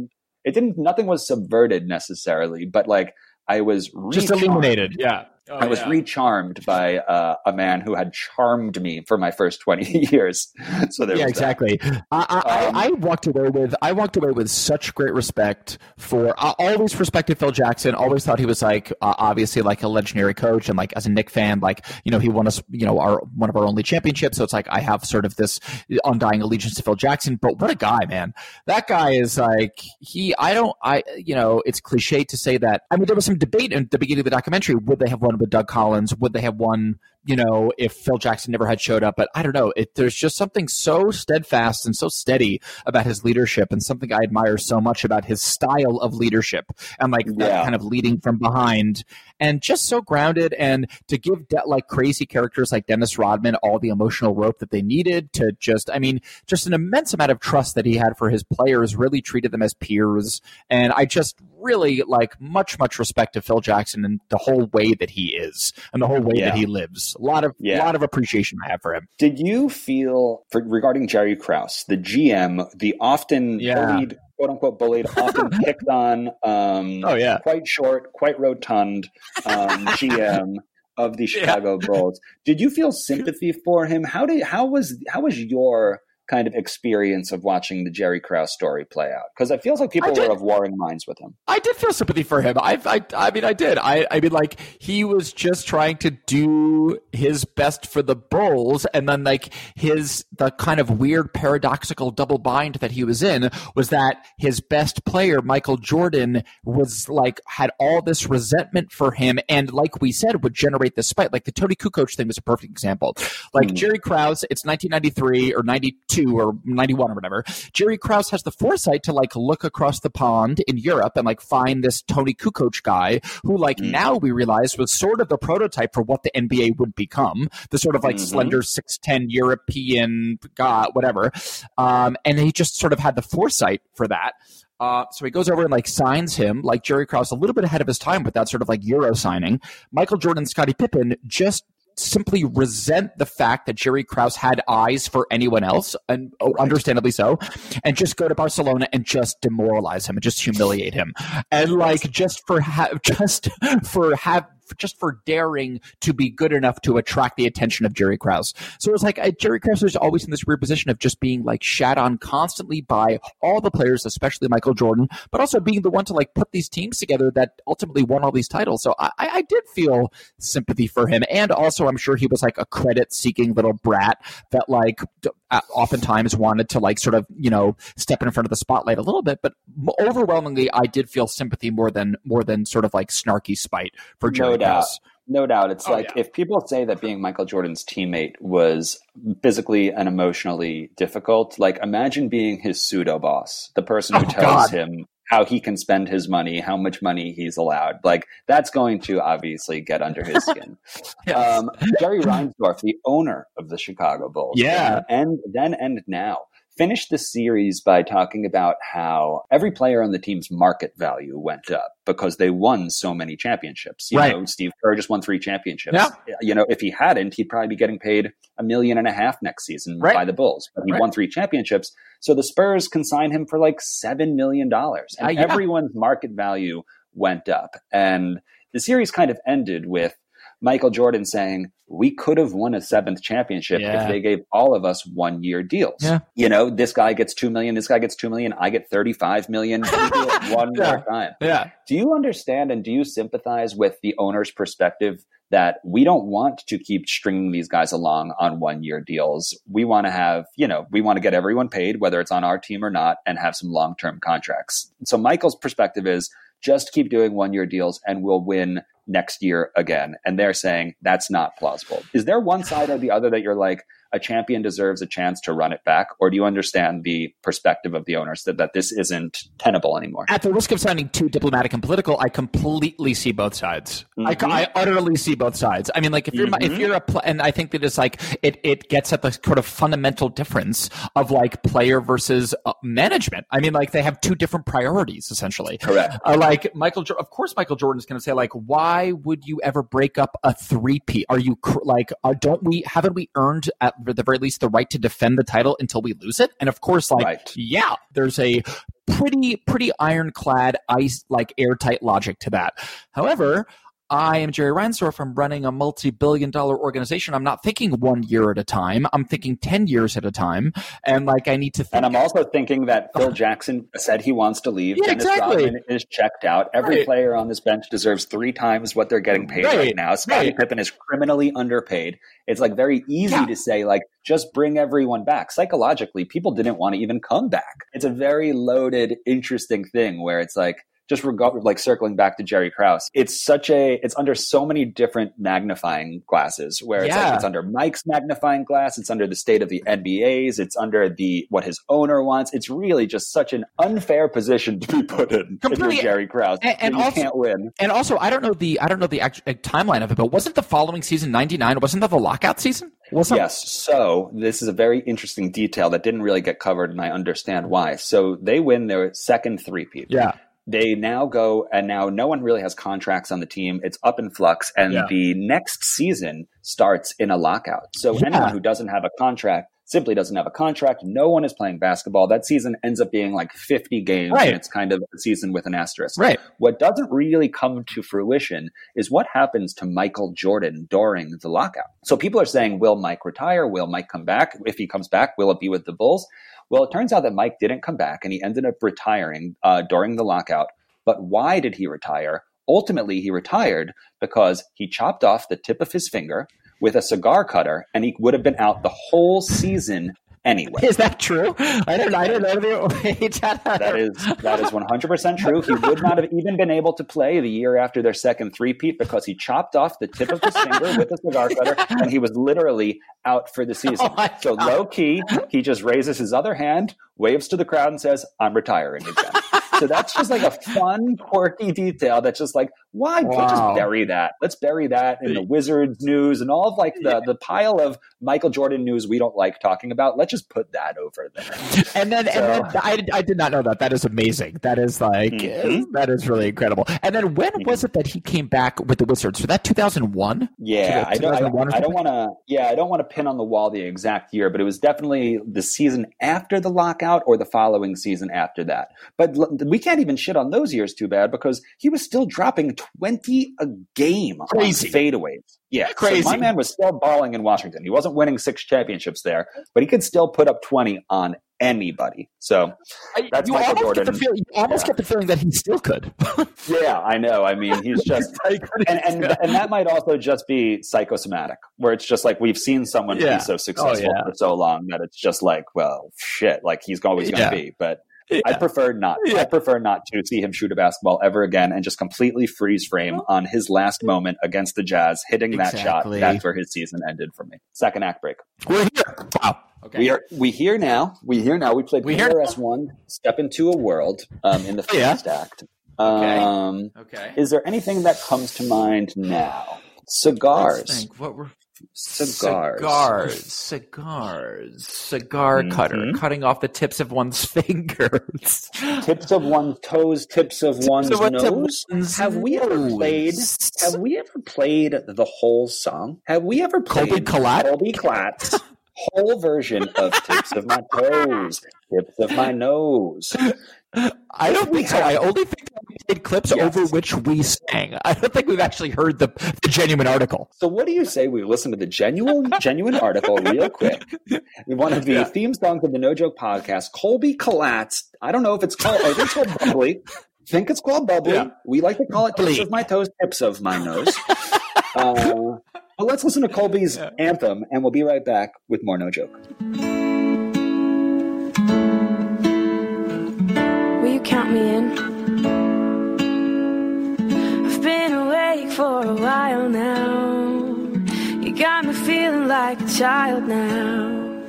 [SPEAKER 3] It didn't. Nothing was subverted necessarily, but like I was
[SPEAKER 2] Just illuminated. Yeah. Oh,
[SPEAKER 3] I was
[SPEAKER 2] yeah.
[SPEAKER 3] recharmed by uh, a man who had charmed me for my first twenty years. So there
[SPEAKER 2] yeah,
[SPEAKER 3] was
[SPEAKER 2] exactly. I, I,
[SPEAKER 3] Um,
[SPEAKER 2] I, I walked away with I walked away with such great respect for. I always respected Phil Jackson. Always thought he was like uh, obviously like a legendary coach, and like as a Knick fan, like you know he won us you know our one of our only championships. So it's like I have sort of this undying allegiance to Phil Jackson. But what a guy, man! That guy is like he. I don't. I you know it's cliche to say that. I mean there was some debate in the beginning of the documentary. Would they have won with Doug Collins? Would they have won? You know, if Phil Jackson never had showed up. But I don't know. It, there's just something so steadfast and so steady about his leadership, and something I admire so much about his style of leadership, and like
[SPEAKER 3] Yeah.
[SPEAKER 2] kind of leading from behind, and just so grounded. And to give de- like crazy characters like Dennis Rodman all the emotional rope that they needed to just, I mean, just an immense amount of trust that he had for his players. Really treated them as peers, and I just really like much much respect to Phil Jackson and the whole way that he is and the whole way
[SPEAKER 3] Yeah.
[SPEAKER 2] that he lives. A lot of
[SPEAKER 3] Yeah.
[SPEAKER 2] lot of appreciation I have for him.
[SPEAKER 3] Did you feel for, regarding Jerry Krause, the GM, the often
[SPEAKER 2] Yeah.
[SPEAKER 3] bullied, quote unquote bullied, often picked on, um,
[SPEAKER 2] Oh yeah.
[SPEAKER 3] quite short, quite rotund um, GM of the Chicago Bulls? Did you feel sympathy for him? How did how was how was your kind of experience of watching the Jerry Krause story play out? Because it feels like people
[SPEAKER 2] did.
[SPEAKER 3] were of warring minds with him.
[SPEAKER 2] I did feel sympathy for him. I, I, I mean, I did. I, I mean, like he was just trying to do his best for the Bulls, and then like his the kind of weird paradoxical double bind that he was in was that his best player, Michael Jordan, was like had all this resentment for him, and like we said, would generate this spite. Like the Toni Kukoc thing was a perfect example. Like
[SPEAKER 3] Mhm.
[SPEAKER 2] Jerry Krause, it's 1993 or 92 92 or 91 or whatever, Jerry Krause has the foresight to like look across the pond in Europe and like find this Toni Kukoc guy who like
[SPEAKER 3] Mm.
[SPEAKER 2] now we realize was sort of the prototype for what the NBA would become, the sort of like
[SPEAKER 3] Mhm.
[SPEAKER 2] slender 6'10 European guy, whatever. Um, and he just sort of had the foresight for that. Uh, so he goes over and like signs him, like Jerry Krause, a little bit ahead of his time with that sort of like Euro signing. Michael Jordan, Scottie Pippen just simply resent the fact that Jerry Krause had eyes for anyone else, and oh, understandably so, and just go to Barcelona and just demoralize him and just humiliate him, and like just for ha- just for have just for daring to be good enough to attract the attention of Jerry Krause. So it's like uh, Jerry Krause was always in this weird position of just being like shat on constantly by all the players, especially Michael Jordan, but also being the one to like put these teams together that ultimately won all these titles. So I, I did feel sympathy for him, and also I'm sure he was like a credit-seeking little brat that like d- uh, oftentimes wanted to like sort of you know step in front of the spotlight a little bit. But overwhelmingly, I did feel sympathy more than more than sort of like snarky spite for Jerry
[SPEAKER 3] No doubt. No doubt. It's
[SPEAKER 2] Oh,
[SPEAKER 3] like
[SPEAKER 2] yeah.
[SPEAKER 3] if people say that being Michael Jordan's teammate was physically and emotionally difficult, like imagine being his pseudo boss, the person who
[SPEAKER 2] Oh,
[SPEAKER 3] tells
[SPEAKER 2] God.
[SPEAKER 3] him how he can spend his money, how much money he's allowed. Like that's going to obviously get under his skin.
[SPEAKER 2] Yes.
[SPEAKER 3] um, Jerry Reinsdorf, the owner of the Chicago Bulls,
[SPEAKER 2] Yeah.
[SPEAKER 3] and then and now finished the series by talking about how every player on the team's market value went up because they won so many championships. You
[SPEAKER 2] Right.
[SPEAKER 3] know, Steve Kerr just won three championships.
[SPEAKER 2] Yeah.
[SPEAKER 3] You know, if he hadn't, he'd probably be getting paid a million and a half next season
[SPEAKER 2] Right.
[SPEAKER 3] by the Bulls. But he
[SPEAKER 2] Right.
[SPEAKER 3] won three championships. So the Spurs consign him for like seven million dollars. And
[SPEAKER 2] Uh, yeah.
[SPEAKER 3] everyone's market value went up. And the series kind of ended with Michael Jordan saying, We could have won a seventh championship
[SPEAKER 2] Yeah.
[SPEAKER 3] if they gave all of us one year deals.
[SPEAKER 2] Yeah.
[SPEAKER 3] You know, this guy gets two million, this guy gets two million, I get 35 million. We do it one
[SPEAKER 2] Yeah.
[SPEAKER 3] more time.
[SPEAKER 2] yeah.
[SPEAKER 3] Do you understand and do you sympathize with the owner's perspective that we don't want to keep stringing these guys along on one year deals? We want to have, you know, we want to get everyone paid, whether it's on our team or not, and have some long term contracts. So Michael's perspective is just keep doing one year deals and we'll win next year again. And they're saying that's not plausible. Is there one side or the other that you're like, a champion deserves a chance to run it back? Or do you understand the perspective of the owners that, that this isn't tenable anymore?
[SPEAKER 2] At the risk of sounding too diplomatic and political, I completely see both sides. I,
[SPEAKER 3] Mhm.
[SPEAKER 2] I utterly see both sides. I mean, like if you're if
[SPEAKER 3] Mhm.
[SPEAKER 2] you're a pl- and I think that it's like it it gets at the sort of fundamental difference of like player versus uh, management. I mean, like they have two different priorities essentially.
[SPEAKER 3] Correct.
[SPEAKER 2] Uh, like Michael, of course, Michael Jordan is going to say like, "Why would you ever break up a three-peat? Are you cr- like, uh, don't we haven't we earned at the very least the right to defend the title until we lose it?" And of course, like,
[SPEAKER 3] Right.
[SPEAKER 2] yeah, there's a pretty pretty ironclad ice like airtight logic to that. However. I am Jerry Reinsdorf. I'm running a multi-billion dollar organization. I'm not thinking one year at a time. I'm thinking 10 years at a time. And like, I need to think.
[SPEAKER 3] And I'm also thinking that Phil Jackson said he wants to leave.
[SPEAKER 2] Yeah,
[SPEAKER 3] Dennis
[SPEAKER 2] exactly.
[SPEAKER 3] Rodman is checked out. Every
[SPEAKER 2] Right.
[SPEAKER 3] player on this bench deserves three times what they're getting paid right,
[SPEAKER 2] Right,
[SPEAKER 3] now. Scottie
[SPEAKER 2] right.
[SPEAKER 3] Pippen is criminally underpaid. It's like very easy
[SPEAKER 2] Yeah.
[SPEAKER 3] to say, like, just bring everyone back. Psychologically, people didn't want to even come back. It's a very loaded, interesting thing where it's like, just regard, like circling back to Jerry Krause, it's such a, it's under so many different magnifying glasses where it's
[SPEAKER 2] Yeah.
[SPEAKER 3] like, it's under Mike's magnifying glass, it's under the state of the NBA's, it's under the, what his owner wants. It's really just such an unfair position to be put in if
[SPEAKER 2] Completely.
[SPEAKER 3] you're Jerry Krause.
[SPEAKER 2] And- and
[SPEAKER 3] you
[SPEAKER 2] also-
[SPEAKER 3] can't win.
[SPEAKER 2] And also, I don't know the I don't know the act- timeline of it, but wasn't the following season '99? Wasn't that the lockout season? Wasn't
[SPEAKER 3] Yes. So this is a very interesting detail that didn't really get covered, and I understand why. So they win their second three-peat.
[SPEAKER 2] Yeah.
[SPEAKER 3] They now go, and now no one really has contracts on the team. It's up in flux, and
[SPEAKER 2] Yeah.
[SPEAKER 3] the next season starts in a lockout. So
[SPEAKER 2] Yeah.
[SPEAKER 3] anyone who doesn't have a contract simply doesn't have a contract. No one is playing basketball. That season ends up being like 50 games,
[SPEAKER 2] Right.
[SPEAKER 3] and it's kind of a season with an asterisk.
[SPEAKER 2] Right.
[SPEAKER 3] What doesn't really come to fruition is what happens to Michael Jordan during the lockout. So people are saying, will Mike retire? Will Mike come back? If he comes back, will it be with the Bulls? Well, it turns out that Mike didn't come back and he ended up retiring uh, during the lockout. But why did he retire? Ultimately, he retired because he chopped off the tip of his finger with a cigar cutter and he would have been out the whole season anyway.
[SPEAKER 2] Is that true? I don't. I don't know. The,
[SPEAKER 3] That is that is one hundred percent true. He would not have even been able to play the year after their second three-peat because he chopped off the tip of his finger with a cigar cutter, and he was literally out for the season.
[SPEAKER 2] Oh
[SPEAKER 3] so
[SPEAKER 2] God.
[SPEAKER 3] low key, he just raises his other hand, waves to the crowd, and says, "I'm retiring again." So that's just like a fun, quirky detail. That's just like, why let's
[SPEAKER 2] Wow.
[SPEAKER 3] just bury that? Let's bury that in the Wizards news and all of like the the pile of Michael Jordan news we don't like talking about. Let's just put that over there.
[SPEAKER 2] and then,
[SPEAKER 3] So-
[SPEAKER 2] and then I, I did not know that. That is amazing. That is like
[SPEAKER 3] Mhm.
[SPEAKER 2] that is really incredible. And then when
[SPEAKER 3] Mm-hmm.
[SPEAKER 2] was it that he came back with the Wizards? Was that two thousand one?
[SPEAKER 3] Yeah, I don't. I,
[SPEAKER 2] 2001
[SPEAKER 3] don't want to. Yeah, I don't want to pin on the wall the exact year, but it was definitely the season after the lockout or the following season after that. But l- we can't even shit on those years too bad because he was still dropping twenty a game
[SPEAKER 2] Crazy.
[SPEAKER 3] on fadeaways. Yeah, so
[SPEAKER 2] Crazy.
[SPEAKER 3] my man was still balling in Washington. He wasn't winning six championships there, but he could still put up twenty on anybody. So That's
[SPEAKER 2] you
[SPEAKER 3] Michael
[SPEAKER 2] almost
[SPEAKER 3] Jordan.
[SPEAKER 2] Get the feel, you almost
[SPEAKER 3] Yeah.
[SPEAKER 2] get the feeling that he still could.
[SPEAKER 3] yeah, I know. I mean, he's just and and and that might also just be psychosomatic, where it's just like we've seen someone
[SPEAKER 2] Yeah.
[SPEAKER 3] be so oh, successful
[SPEAKER 2] yeah.
[SPEAKER 3] for so long that it's just like, well, shit, like he's always going to be. But
[SPEAKER 2] Yeah.
[SPEAKER 3] I prefer not. I prefer not to see him shoot a basketball ever again and just completely freeze frame on his last moment against the Jazz, hitting that shot. That's where his season ended for me. Second act break.
[SPEAKER 2] We're here. Wow. Okay.
[SPEAKER 3] We are we here now. We here now. We played
[SPEAKER 2] We here
[SPEAKER 3] KRS-One. Step into a world um, in the
[SPEAKER 2] Oh, yeah.
[SPEAKER 3] first act. Um,
[SPEAKER 2] okay.
[SPEAKER 3] is there anything that comes to mind now? Cigars.
[SPEAKER 2] What were
[SPEAKER 3] Cigars.
[SPEAKER 2] Cigars. Cigars. Cigar
[SPEAKER 3] Mhm.
[SPEAKER 2] cutter. Cutting off the tips of one's fingers.
[SPEAKER 3] Tips of one's toes, tips of one's
[SPEAKER 2] of
[SPEAKER 3] nose.
[SPEAKER 2] one's
[SPEAKER 3] Have we ever played? Have we ever played the whole song? Have we ever played Colbie Collatte's whole version of "Tips of My Toes, Tips of My Nose"?
[SPEAKER 2] I don't think so. I only think that we did clips
[SPEAKER 3] Yes.
[SPEAKER 2] over which we sang. I don't think we've actually heard the, the genuine article.
[SPEAKER 3] So, what do you say we listen to the genuine, genuine article real quick? One of the
[SPEAKER 2] Yeah.
[SPEAKER 3] theme songs of the No Joke podcast, Colbie Collatz. I don't know if it's called. I think it's called Bubbly. think it's called Bubbly.
[SPEAKER 2] Yeah.
[SPEAKER 3] We like to call it Tips of My Toes, Tips of My Nose. uh, but let's listen to Colbie's anthem, and we'll be right back with more No Joke.
[SPEAKER 4] Will you count me in? For a while now. You got me feeling like a child now.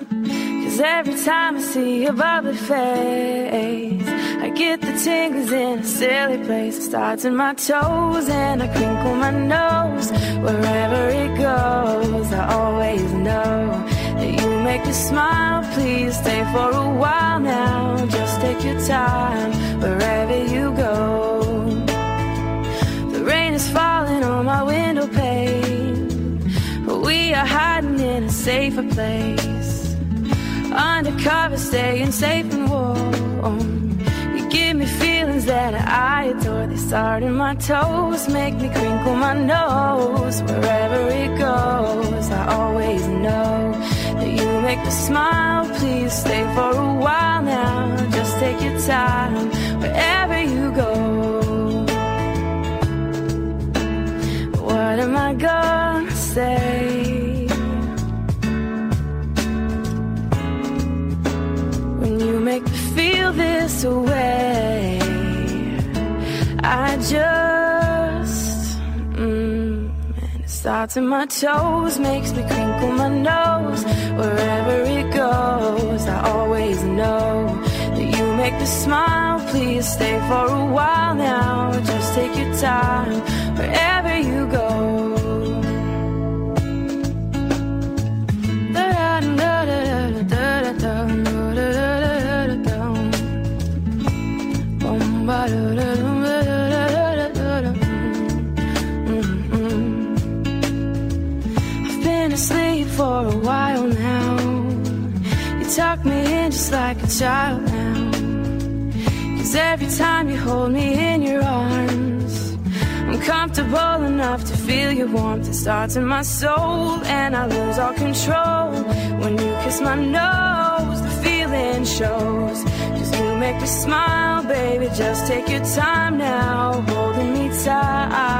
[SPEAKER 4] Cause every time I see your bubbly face, I get the tingles in a silly place. It starts in my toes and I crinkle my nose. Wherever it goes, I always know that you make me smile. Please stay for a while now. Just take your time wherever you go. Falling on my window pane, but we are hiding in a safer place. Undercover, staying safe and warm. You give me feelings that I adore. They start in my toes, make me crinkle my nose. Wherever it goes, I always know that you make me smile. Please stay for a while now. Just take your time wherever in my toes, makes me crinkle my nose. Wherever it goes, I always know that you make me smile. Please stay for a while now. Just take your time wherever you go. Like a child now. Cause every time you hold me in your arms, I'm comfortable enough to feel your warmth. It starts in my soul, and I lose all control. When you kiss my nose, the feeling shows. Cause you make me smile, baby. Just take your time now, holding me tight.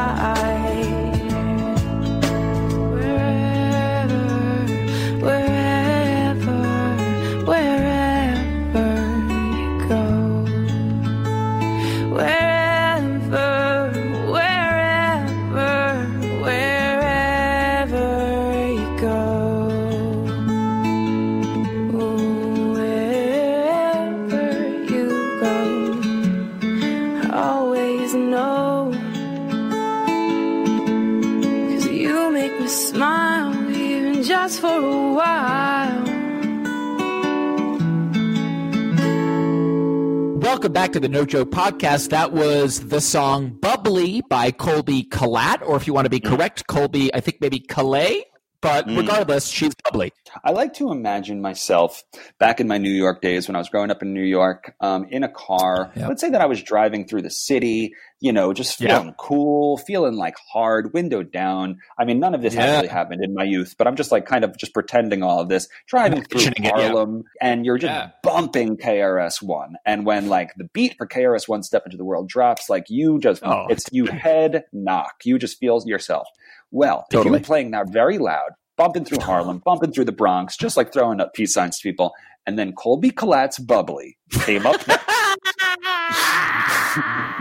[SPEAKER 2] Welcome back to the No Joke Podcast. That was the song Bubbly by Colbie Collat, or if you want to be correct, Colbie, I think maybe Caillat. But
[SPEAKER 3] Mm.
[SPEAKER 2] regardless, she's bubbly.
[SPEAKER 3] I like to imagine myself back in my New York days when I was growing up in New York, um, in a car.
[SPEAKER 2] Yeah.
[SPEAKER 3] Let's say that I was driving through the city, you know, just
[SPEAKER 2] Yeah.
[SPEAKER 3] feeling cool, feeling like hard, window down. I mean, none of this
[SPEAKER 2] Yeah.
[SPEAKER 3] actually happened in my youth, but I'm just like kind of just pretending all of this, driving through
[SPEAKER 2] Imagining it, yeah.
[SPEAKER 3] Harlem, and you're just
[SPEAKER 2] Yeah.
[SPEAKER 3] bumping KRS One. And when like the beat for KRS One Step into the World drops, like you just,
[SPEAKER 2] Oh,
[SPEAKER 3] it's you head knock. You just feel yourself. Well, if
[SPEAKER 2] Totally.
[SPEAKER 3] were playing that very loud, bumping through Harlem, bumping through the Bronx, just like throwing up peace signs to people, and then Colbie Collat's bubbly came up next.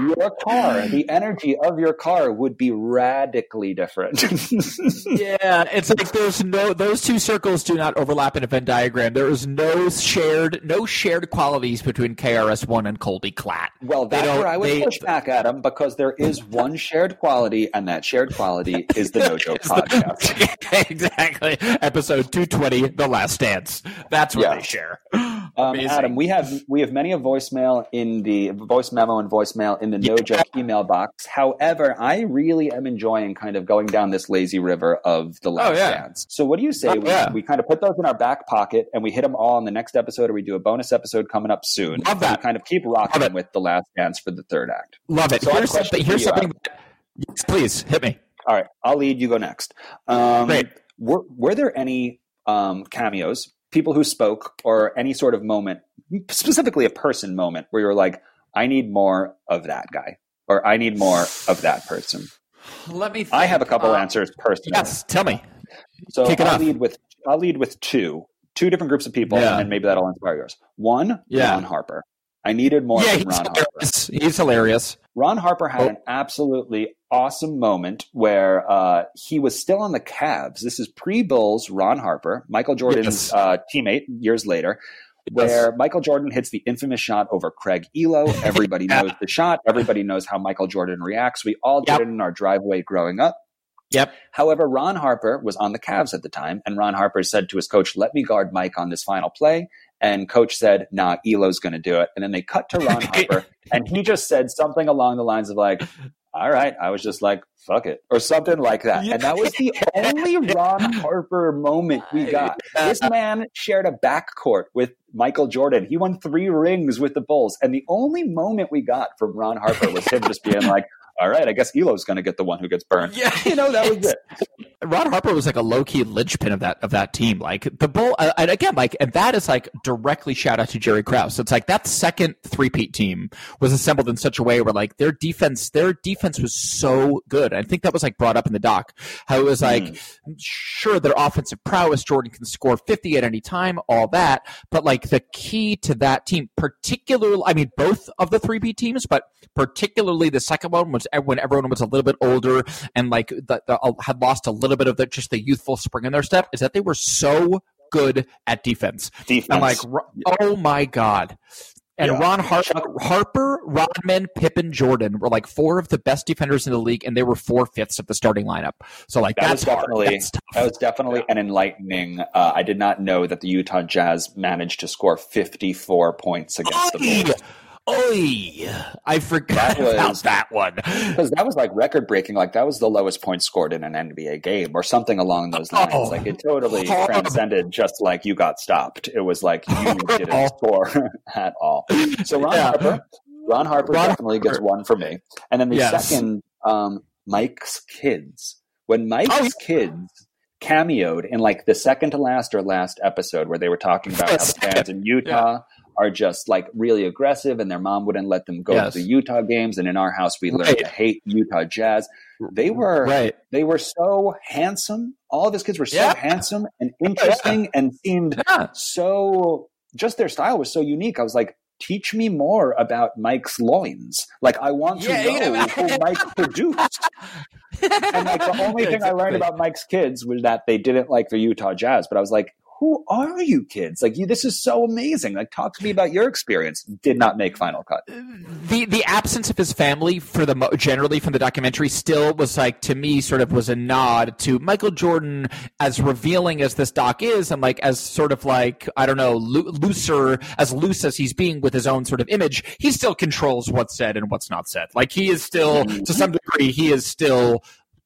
[SPEAKER 3] your car, the energy of your car would be radically different.
[SPEAKER 2] yeah, it's like there's no those two circles do not overlap in a Venn diagram. There is no shared no shared qualities between KRS One and Colbie Collat.
[SPEAKER 3] well, that's where I would
[SPEAKER 2] they-
[SPEAKER 3] push back at him because there is one shared quality, and that shared quality is the No Joke
[SPEAKER 2] the-
[SPEAKER 3] podcast.
[SPEAKER 2] exactly. Episode 220, The Last Dance. That's what
[SPEAKER 3] Yeah.
[SPEAKER 2] they share.
[SPEAKER 3] Um, Adam, we have we have many a voicemail in the voice memo and voicemail in the no joke email box. However, I really am enjoying kind of going down this lazy river of the last
[SPEAKER 2] Oh, yeah.
[SPEAKER 3] dance. So, what do you say?
[SPEAKER 2] Oh,
[SPEAKER 3] we,
[SPEAKER 2] yeah.
[SPEAKER 3] we kind of put those in our back pocket and we hit them all in the next episode, or we do a bonus episode coming up soon.
[SPEAKER 2] Love that.
[SPEAKER 3] We kind of keep rocking with the last dance for the third act.
[SPEAKER 2] Love it.
[SPEAKER 3] So I have a
[SPEAKER 2] here's something. Here's
[SPEAKER 3] you,
[SPEAKER 2] something. Yes, please hit me.
[SPEAKER 3] All right, I'll lead. You go next. Um,
[SPEAKER 2] Great.
[SPEAKER 3] Were, were there any um, cameos, people who spoke, or any sort of moment, specifically a person moment, where you're like, I need more of that guy, or I need more of that person?
[SPEAKER 2] Let me.
[SPEAKER 3] I have a couple
[SPEAKER 2] Uh,
[SPEAKER 3] answers personally.
[SPEAKER 2] Yes, tell me.
[SPEAKER 3] so
[SPEAKER 2] kick
[SPEAKER 3] I'll lead with I'll lead with two, two different groups of people,
[SPEAKER 2] Yeah.
[SPEAKER 3] and maybe that'll inspire yours. One,
[SPEAKER 2] Yeah.
[SPEAKER 3] Ron Harper. I needed more
[SPEAKER 2] yeah,
[SPEAKER 3] from
[SPEAKER 2] he's
[SPEAKER 3] Ron Harper.
[SPEAKER 2] hilarious. He's hilarious.
[SPEAKER 3] Ron Harper had
[SPEAKER 2] Oh.
[SPEAKER 3] an absolutely awesome moment where uh, he was still on the Cavs. This is pre Bulls Ron Harper, Michael Jordan's
[SPEAKER 2] Yes.
[SPEAKER 3] uh, teammate years later, where Michael Jordan hits the infamous shot over Craig Ehlo. Everybody
[SPEAKER 2] Yeah.
[SPEAKER 3] knows the shot. Everybody knows how Michael Jordan reacts. We all did
[SPEAKER 2] Yep.
[SPEAKER 3] it in our driveway growing up.
[SPEAKER 2] Yep.
[SPEAKER 3] However, Ron Harper was on the Cavs at the time, and Ron Harper said to his coach, Let me guard Mike on this final play. And coach said, Nah, Ehlo's going to do it. And then they cut to Ron Harper, and he just said something along the lines of, like, all right, I was just like, fuck it, or something like that. And that was the only Ron Harper moment we got. This man shared a backcourt with Michael Jordan. He won three rings with the Bulls. And the only moment we got from Ron Harper was him just being like, all right, I guess Ehlo's going to get the one who gets burned.
[SPEAKER 2] Yeah,
[SPEAKER 3] You know, that was it.
[SPEAKER 2] Ron Harper was like a low key linchpin of that of that team. Like the bull, uh, and again, like and that is like directly shout out to Jerry Krause. It's like that second three peat team was assembled in such a way where like their defense, their defense was so good. I think that was like brought up in the doc. How it was like, sure, their offensive prowess, Jordan can score fifty at any time, all that, but like the key to that team, particularly, I mean, both of the three peat teams, but particularly the second one was when everyone was a little bit older and like the, the, uh, had lost a little bit of the, just the youthful spring in their step is that they were so good at defense.
[SPEAKER 3] Defense.
[SPEAKER 2] And like, oh my god. And
[SPEAKER 3] Yeah.
[SPEAKER 2] Ron Har- Harper, Rodman, Pippen, Jordan were like four of the best defenders in the league, and they were four fifths of the starting lineup. So like
[SPEAKER 3] That
[SPEAKER 2] that's
[SPEAKER 3] was definitely-
[SPEAKER 2] That's.
[SPEAKER 3] That was definitely an enlightening. Uh, I did not know that the Utah Jazz managed to score 54 points against the Bulls.
[SPEAKER 2] Oy! I forgot
[SPEAKER 3] That was-
[SPEAKER 2] about that one.
[SPEAKER 3] Because that was like record breaking. Like that was the lowest point scored in an NBA game or something along those lines.
[SPEAKER 2] Oh.
[SPEAKER 3] like it totally
[SPEAKER 2] Horrible.
[SPEAKER 3] transcended just like you got stopped. It was like you didn't score at all. So Ron
[SPEAKER 2] Yeah.
[SPEAKER 3] Harper, Ron Harper
[SPEAKER 2] Ron
[SPEAKER 3] definitely gets one for me. And then the
[SPEAKER 2] Yes.
[SPEAKER 3] second, um, Mike's kids. When Mike's
[SPEAKER 2] Oh,
[SPEAKER 3] kids cameoed in like the second to last or last episode where they were talking about how the fans in Utah are just like really aggressive and their mom wouldn't let them go
[SPEAKER 2] Yes.
[SPEAKER 3] to the Utah games and in our house we learned
[SPEAKER 2] Right.
[SPEAKER 3] to hate Utah Jazz. They were
[SPEAKER 2] Right.
[SPEAKER 3] they were so handsome. All of his kids were so
[SPEAKER 2] Yeah.
[SPEAKER 3] handsome and interesting and seemed
[SPEAKER 2] Yeah.
[SPEAKER 3] so just their style was so unique. I was like, teach me more about Mike's loins. Like I want to
[SPEAKER 2] Yeah,
[SPEAKER 3] know
[SPEAKER 2] yeah.
[SPEAKER 3] who Mike produced. And like the only thing I learned about Mike's kids was that they didn't like the Utah Jazz. But I was like, who are you kids? Like, you, this is so amazing. Like, talk to me about your experience. Did not make Final Cut.
[SPEAKER 2] the the absence of his family for the generally from the documentary still was like to me sort of was a nod to Michael Jordan as revealing as this doc is and like as sort of like I don't know loo- looser as loose as he's being with his own sort of image he still controls what's said and what's not said like he is still to some degree he is still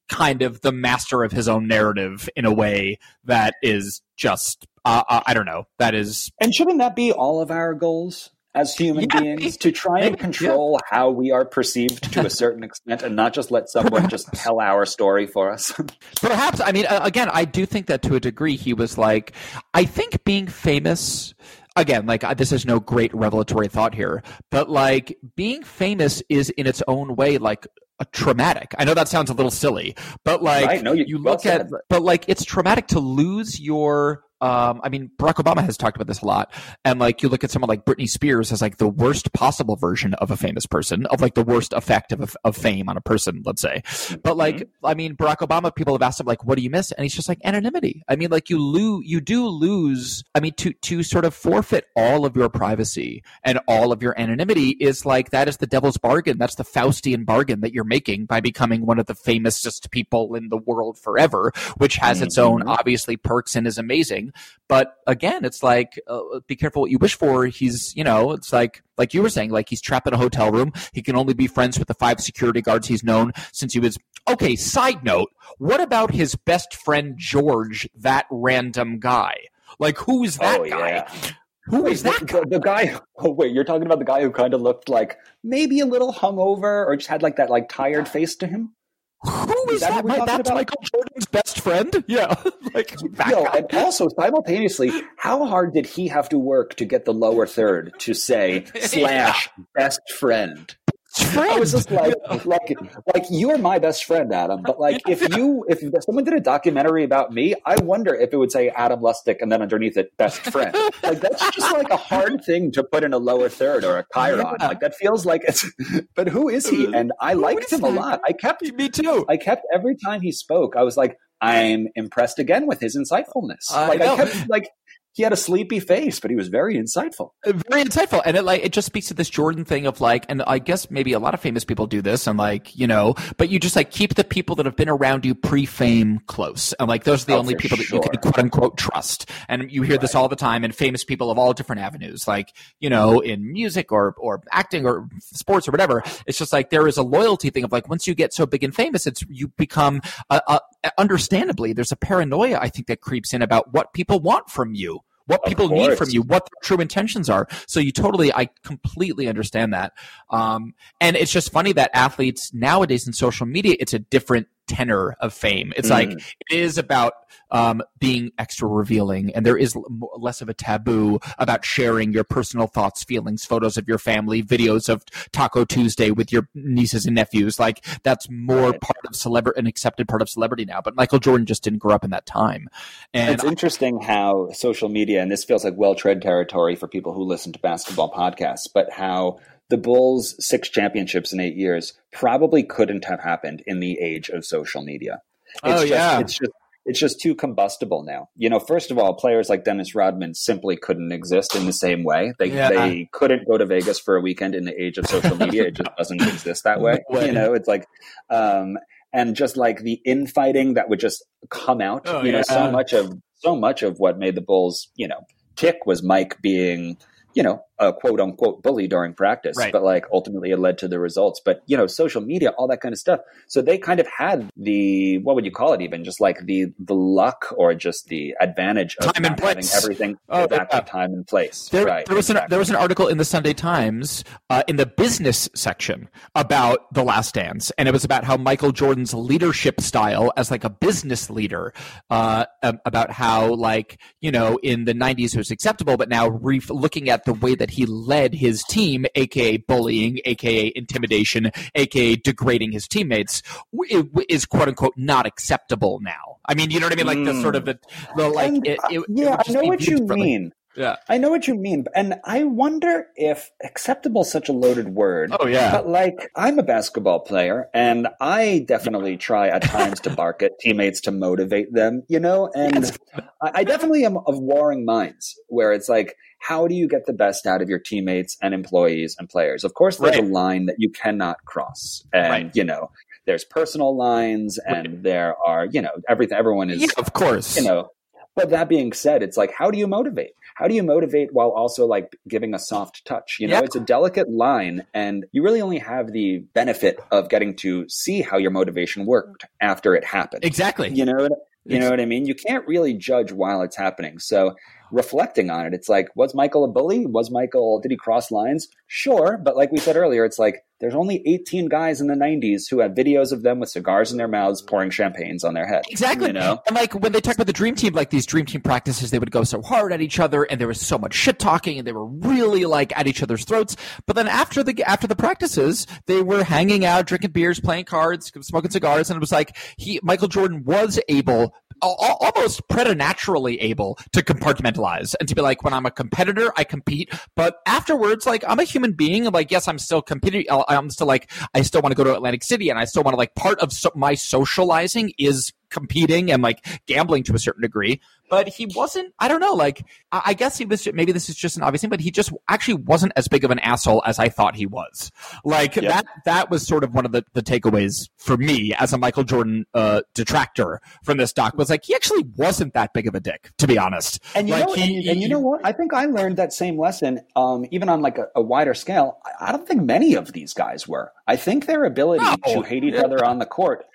[SPEAKER 2] kind of the master of his own narrative in a way that is just uh, uh, I don't know that is
[SPEAKER 3] And shouldn't that be all of our goals as human
[SPEAKER 2] Yeah,
[SPEAKER 3] beings to try and
[SPEAKER 2] maybe,
[SPEAKER 3] control how we are perceived to a certain extent and not just let someone just tell our story for us?
[SPEAKER 2] Perhaps. I mean, uh, again, I do think that to a degree he was like, I think being famous. Again, like uh, this is no great revelatory thought here, but like being famous is in its own way like traumatic. I know that sounds a little silly, but like
[SPEAKER 3] Right, no, you-
[SPEAKER 2] you
[SPEAKER 3] well
[SPEAKER 2] look at, but like it's traumatic to lose your. Um, I mean, Barack Obama has talked about this a lot, and like you look at someone like Britney Spears as like the worst possible version of a famous person, of like the worst effect of of fame on a person, let's say. But like,
[SPEAKER 3] Mm-hmm.
[SPEAKER 2] I mean, Barack Obama, people have asked him like, "What do you miss?" And he's just like anonymity. I mean, like you lose, you do lose. I mean, to to sort of forfeit all of your privacy and all of your anonymity is like that is the devil's bargain. That's the Faustian bargain that you're making by becoming one of the famousest people in the world forever, which has its own obviously perks and is amazing. But again, it's like uh, be careful what you wish for. He's you know, it's like like you were saying, like he's trapped in a hotel room. He can only be friends with the five security guards he's known since he was. Okay, side note, what about his best friend George, that random guy? Like, who is that
[SPEAKER 3] Oh,
[SPEAKER 2] guy?
[SPEAKER 3] yeah.
[SPEAKER 2] Who
[SPEAKER 3] Wait,
[SPEAKER 2] is that
[SPEAKER 3] the,
[SPEAKER 2] guy?
[SPEAKER 3] the, the guy? Oh, wait, you're talking about the guy who kind of looked like maybe a little hungover or just had like that like tired face to him?
[SPEAKER 2] Who
[SPEAKER 3] Is
[SPEAKER 2] is
[SPEAKER 3] that
[SPEAKER 2] that?
[SPEAKER 3] who we're
[SPEAKER 2] Mi-
[SPEAKER 3] talking
[SPEAKER 2] That's
[SPEAKER 3] about?
[SPEAKER 2] Michael Jordan's best friend? Yeah. like,
[SPEAKER 3] Yo,
[SPEAKER 2] guy.
[SPEAKER 3] and also simultaneously, how hard did he have to work to get the lower third to say slash best friend? I was just like, like, like you are my best friend, Adam. But like, if you, if someone did a documentary about me, I wonder if it would say Adam Lustig and then underneath it, best friend. Like that's just like a hard thing to put in a lower third or a chyron.
[SPEAKER 2] Yeah.
[SPEAKER 3] Like that feels like it's. But who is he? And I liked him a lot. I kept,
[SPEAKER 2] Me too.
[SPEAKER 3] I kept every time he spoke, I was like, I'm impressed again with his insightfulness.
[SPEAKER 2] I
[SPEAKER 3] like
[SPEAKER 2] know.
[SPEAKER 3] I kept like. He had a sleepy face, but he was very insightful.
[SPEAKER 2] Uh, very insightful. And it like it just speaks to this jordan thing of like and i guess maybe a lot of famous people do this and like you know but you just like keep the people that have been around you pre-fame close. And like those are the
[SPEAKER 3] Oh,
[SPEAKER 2] only people that you can quote unquote trust. And you hear this all the time and famous people of all different avenues like you know in music or or acting or sports or whatever. It's just like there is a loyalty thing of like once you get so big and famous it's you become a, a, understandably there's a paranoia i think that creeps in about what people want from you what
[SPEAKER 3] Of
[SPEAKER 2] people need from you, what their true intentions are. So you totally, I completely understand that. Um, and it's just funny that athletes nowadays in social media, it's a different tenor of fame. It's like
[SPEAKER 3] Mm.
[SPEAKER 2] it is about um, being extra revealing, and there is l- less of a taboo about sharing your personal thoughts, feelings, photos of your family, videos of Taco Tuesday with your nieces and nephews. Like that's more
[SPEAKER 3] Right.
[SPEAKER 2] part of celebrity, an accepted part of celebrity now. But Michael Jordan just didn't grow up in that time, and
[SPEAKER 3] it's interesting how social media, and this feels like well tread territory for people who listen to basketball podcasts, but how the Bulls' six championships in eight years probably couldn't have happened in the age of social media. It's
[SPEAKER 2] Oh,
[SPEAKER 3] just,
[SPEAKER 2] yeah.
[SPEAKER 3] It's just it's just too combustible now. You know, first of all, players like Dennis Rodman simply couldn't exist in the same way. They
[SPEAKER 2] Yeah.
[SPEAKER 3] they couldn't go to Vegas for a weekend in the age of social media. it just doesn't exist that way. You know, it's like um and just like the infighting that would just come out.
[SPEAKER 2] Oh,
[SPEAKER 3] you know, so much of so much of what made the Bulls, you know, tick was Mike being, you know, a quote unquote bully during practice.
[SPEAKER 2] Right.
[SPEAKER 3] But like ultimately it led to the results. But you know, social media, all that kind of stuff. So they kind of had the what would you call it even? Just like the the luck or just the advantage of
[SPEAKER 2] Time and place.
[SPEAKER 3] everything
[SPEAKER 2] Oh,
[SPEAKER 3] exactly
[SPEAKER 2] yeah.
[SPEAKER 3] time and place.
[SPEAKER 2] There,
[SPEAKER 3] right.
[SPEAKER 2] there was an there was an article in the Sunday Times uh, in the business section about the Last Dance, and it was about how Michael Jordan's leadership style as like a business leader, uh, um, about how like you know in the '90s it was acceptable, but now re- looking at the way that he led his team, aka bullying, aka intimidation, aka degrading his teammates, it, is quote unquote not acceptable now. I mean, you know what I mean? Like the
[SPEAKER 3] Mm.
[SPEAKER 2] sort of the, the like
[SPEAKER 3] And,
[SPEAKER 2] it,
[SPEAKER 3] uh,
[SPEAKER 2] it, it
[SPEAKER 3] yeah,
[SPEAKER 2] would
[SPEAKER 3] I know what you mean.
[SPEAKER 2] Yeah.
[SPEAKER 3] I know what you mean, and I wonder if acceptable is such a loaded word.
[SPEAKER 2] Oh, yeah.
[SPEAKER 3] But like, I'm a basketball player, and I definitely try at times to bark at teammates to motivate them, you know. And I, I definitely am of warring minds, where it's like, how do you get the best out of your teammates and employees and players? Of course, there's
[SPEAKER 2] Right.
[SPEAKER 3] a line that you cannot cross, and
[SPEAKER 2] Right.
[SPEAKER 3] you know, there's personal lines, and
[SPEAKER 2] Right.
[SPEAKER 3] there are, you know, everything. Everyone is
[SPEAKER 2] Yeah, of course.
[SPEAKER 3] you know but that being said it's like how do you motivate? How do you motivate while also like giving a soft touch? You know
[SPEAKER 2] Yeah.
[SPEAKER 3] it's a delicate line and you really only have the benefit of getting to see how your motivation worked after it happened.
[SPEAKER 2] Exactly.
[SPEAKER 3] you know you know what i mean? You can't really judge while it's happening. So reflecting on it it's like was michael a bully? Was michael did he cross lines? Sure but like we said earlier it's like there's only 18 guys in the 90s who have videos of them with cigars in their mouths pouring champagnes on their head
[SPEAKER 2] Exactly.
[SPEAKER 3] you know
[SPEAKER 2] And like when they talk about the dream team, like these dream team practices, they would go so hard at each other and there was so much shit talking and they were really like at each other's throats. But then after the after the practices, they were hanging out, drinking beers, playing cards, smoking cigars, and it was like he Michael Jordan was able almost preternaturally able to compartmentalize and to be like when i'm a competitor i compete. But afterwards like i'm a human being and like yes i'm still competing uh, i'm still like i still want to go to atlantic city and i still want to like part of so- my socializing is competing and like gambling to a certain degree but he wasn't i don't know like i, I guess he was maybe this is just an obvious thing but he just actually wasn't as big of an asshole as i thought he was like
[SPEAKER 3] Yeah.
[SPEAKER 2] that that was sort of one of the, the takeaways for me as a michael jordan uh detractor from this doc was like he actually wasn't that big of a dick to be honest
[SPEAKER 3] And you
[SPEAKER 2] Like,
[SPEAKER 3] know,
[SPEAKER 2] he-
[SPEAKER 3] and, and you know what? I think I learned that same lesson, um, even on like a, a wider scale. I, I don't think many of these guys were. I think their ability
[SPEAKER 2] No.
[SPEAKER 3] to hate each other on the court,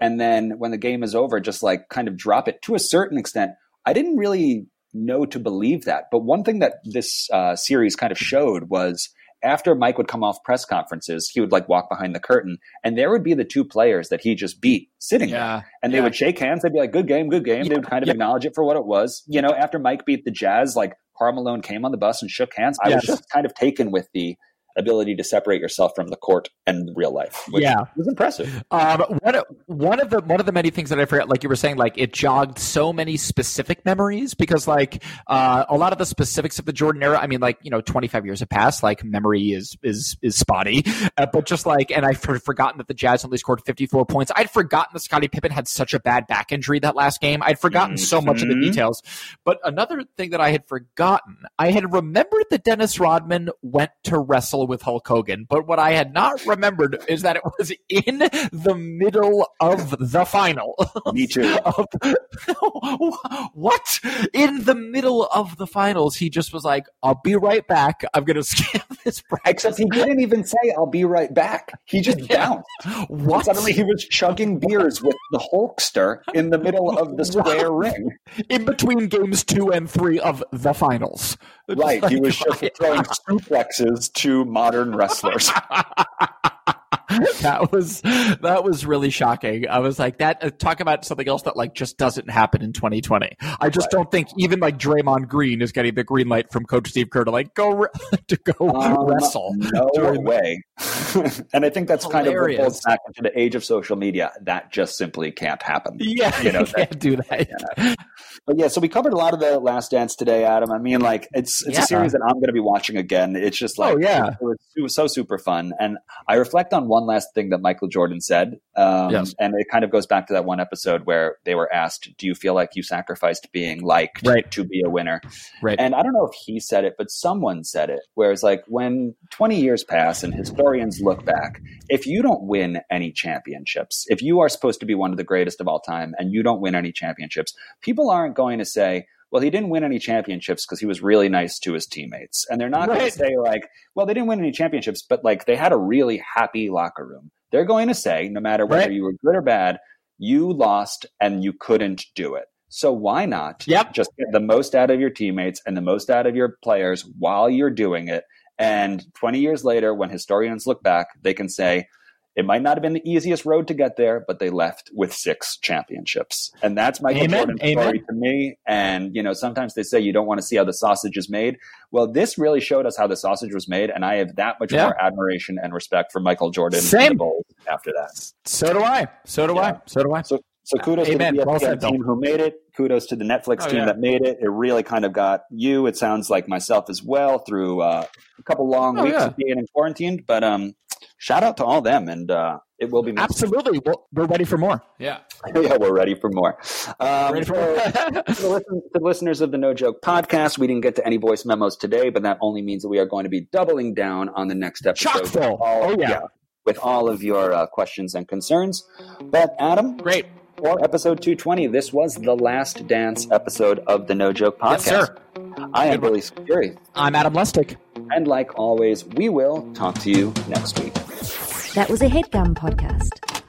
[SPEAKER 3] and then when the game is over, just like kind of drop it to a certain extent. I didn't really know to believe that, but one thing that this uh, series kind of showed was after Mike would come off press conferences, he would like walk behind the curtain, and there would be the two players that he just beat sitting there
[SPEAKER 2] yeah
[SPEAKER 3] and they would shake hands. They'd be like, "Good game, good game." They would kind of
[SPEAKER 2] Yeah.
[SPEAKER 3] acknowledge it for what it was. You know, after Mike beat the Jazz, like Karl Malone came on the bus and shook hands. I was just kind of taken with the ability to separate yourself from the court and real life, which
[SPEAKER 2] Yeah.
[SPEAKER 3] was impressive.
[SPEAKER 2] Um, one of, one of the one of the many things that I forgot, like you were saying, like it jogged so many specific memories because, like, uh, a lot of the specifics of the Jordan era. I mean, like you know, twenty five years have passed. Like memory is is is spotty, uh, but just like, and I've forgotten that the Jazz only scored fifty four points. I'd forgotten that Scottie Pippen had such a bad back injury that last game. I'd forgotten so much of the
[SPEAKER 3] Mhm.
[SPEAKER 2] details. But another thing that I had forgotten, I had remembered that Dennis Rodman went to wrestle with Hulk Hogan, but what I had not remembered is that it was in the middle of the final.
[SPEAKER 3] Me too.
[SPEAKER 2] Of- what? In the middle of the finals, he just was like, I'll be right back. I'm going to skip this practice.
[SPEAKER 3] Except he didn't even say, "I'll be right back." He just bounced.
[SPEAKER 2] What?
[SPEAKER 3] Suddenly, he was chugging beers with the Hulkster in the middle of the square ring.
[SPEAKER 2] in between games two and three of the finals.
[SPEAKER 3] Right, he was just throwing suplexes to modern wrestlers.
[SPEAKER 2] that was that was really shocking. I was like that. Uh, talk about something else that like just doesn't happen in 2020. I just don't think even like Draymond Green is getting the green light from Coach Steve Kerr to like go re- to go
[SPEAKER 3] Um,
[SPEAKER 2] wrestle.
[SPEAKER 3] No way. and I think that's kind of what
[SPEAKER 2] Hilarious.
[SPEAKER 3] goes back into the age of social media. That just simply can't happen.
[SPEAKER 2] Yeah,
[SPEAKER 3] You know,
[SPEAKER 2] you can't do that.
[SPEAKER 3] But yeah, so we covered a lot of the Last Dance today, Adam. I mean, like it's it's
[SPEAKER 2] Yeah.
[SPEAKER 3] a series that I'm going to be watching again. It's just like
[SPEAKER 2] Oh, yeah.
[SPEAKER 3] it was, it was so super fun, and I reflect on one last thing that Michael Jordan said, um,
[SPEAKER 2] Yes.
[SPEAKER 3] and it kind of goes back to that one episode where they were asked, "Do you feel like you sacrificed being liked
[SPEAKER 2] Right.
[SPEAKER 3] to be a winner?"
[SPEAKER 2] Right.
[SPEAKER 3] And I don't know if he said it, but someone said it. Whereas, like, when 20 years pass and historians look back, if you don't win any championships, if you are supposed to be one of the greatest of all time and you don't win any championships, people aren't going to say, well, he didn't win any championships because he was really nice to his teammates. And they're not going to say, like, well, they didn't win any championships, but like they had a really happy locker room. They're going to say, no matter whether
[SPEAKER 2] Right.
[SPEAKER 3] you were good or bad, you lost and you couldn't do it. So why not
[SPEAKER 2] Yep.
[SPEAKER 3] just get the most out of your teammates and the most out of your players while you're doing it? And 20 years later, when historians look back, they can say, it might not have been the easiest road to get there, but they left with six championships. And that's Michael
[SPEAKER 2] Amen.
[SPEAKER 3] Jordan's
[SPEAKER 2] Amen.
[SPEAKER 3] story to me. And, you know, sometimes they say you don't want to see how the sausage is made. Well, this really showed us how the sausage was made. And I have that much
[SPEAKER 2] Yeah.
[SPEAKER 3] more admiration and respect for Michael Jordan
[SPEAKER 2] Same.
[SPEAKER 3] and the Bulls after that.
[SPEAKER 2] So do I. So do
[SPEAKER 3] Yeah.
[SPEAKER 2] I. So do I.
[SPEAKER 3] So, So kudos
[SPEAKER 2] Amen.
[SPEAKER 3] to the
[SPEAKER 2] said,
[SPEAKER 3] team who made it. Kudos to the Netflix
[SPEAKER 6] Oh,
[SPEAKER 3] team
[SPEAKER 6] yeah.
[SPEAKER 3] that made it. It really kind of got you. It sounds like myself as well through uh, a couple long
[SPEAKER 2] Oh,
[SPEAKER 3] weeks
[SPEAKER 2] yeah.
[SPEAKER 3] of being in quarantine. But um, shout out to all them, and uh, it will be missed.
[SPEAKER 2] Absolutely. Well, we're ready for more.
[SPEAKER 6] Yeah.
[SPEAKER 3] yeah, we're ready for more. Um,
[SPEAKER 2] Ready for more.
[SPEAKER 3] to, the listen, to the listeners of the No Joke podcast, we didn't get to any voice memos today, but that only means that we are going to be doubling down on the next episode.
[SPEAKER 2] Chock full.
[SPEAKER 3] with all-
[SPEAKER 2] Oh, yeah.
[SPEAKER 3] with all of your uh, questions and concerns. But Adam,
[SPEAKER 6] Great.
[SPEAKER 3] for episode 220, this was the last dance episode of the No Joke podcast.
[SPEAKER 2] Yes, sir.
[SPEAKER 3] I am Billy Scafuri,
[SPEAKER 2] I'm Adam Lustig.
[SPEAKER 3] And like always, we will talk to you next week.
[SPEAKER 1] That was a headgum podcast.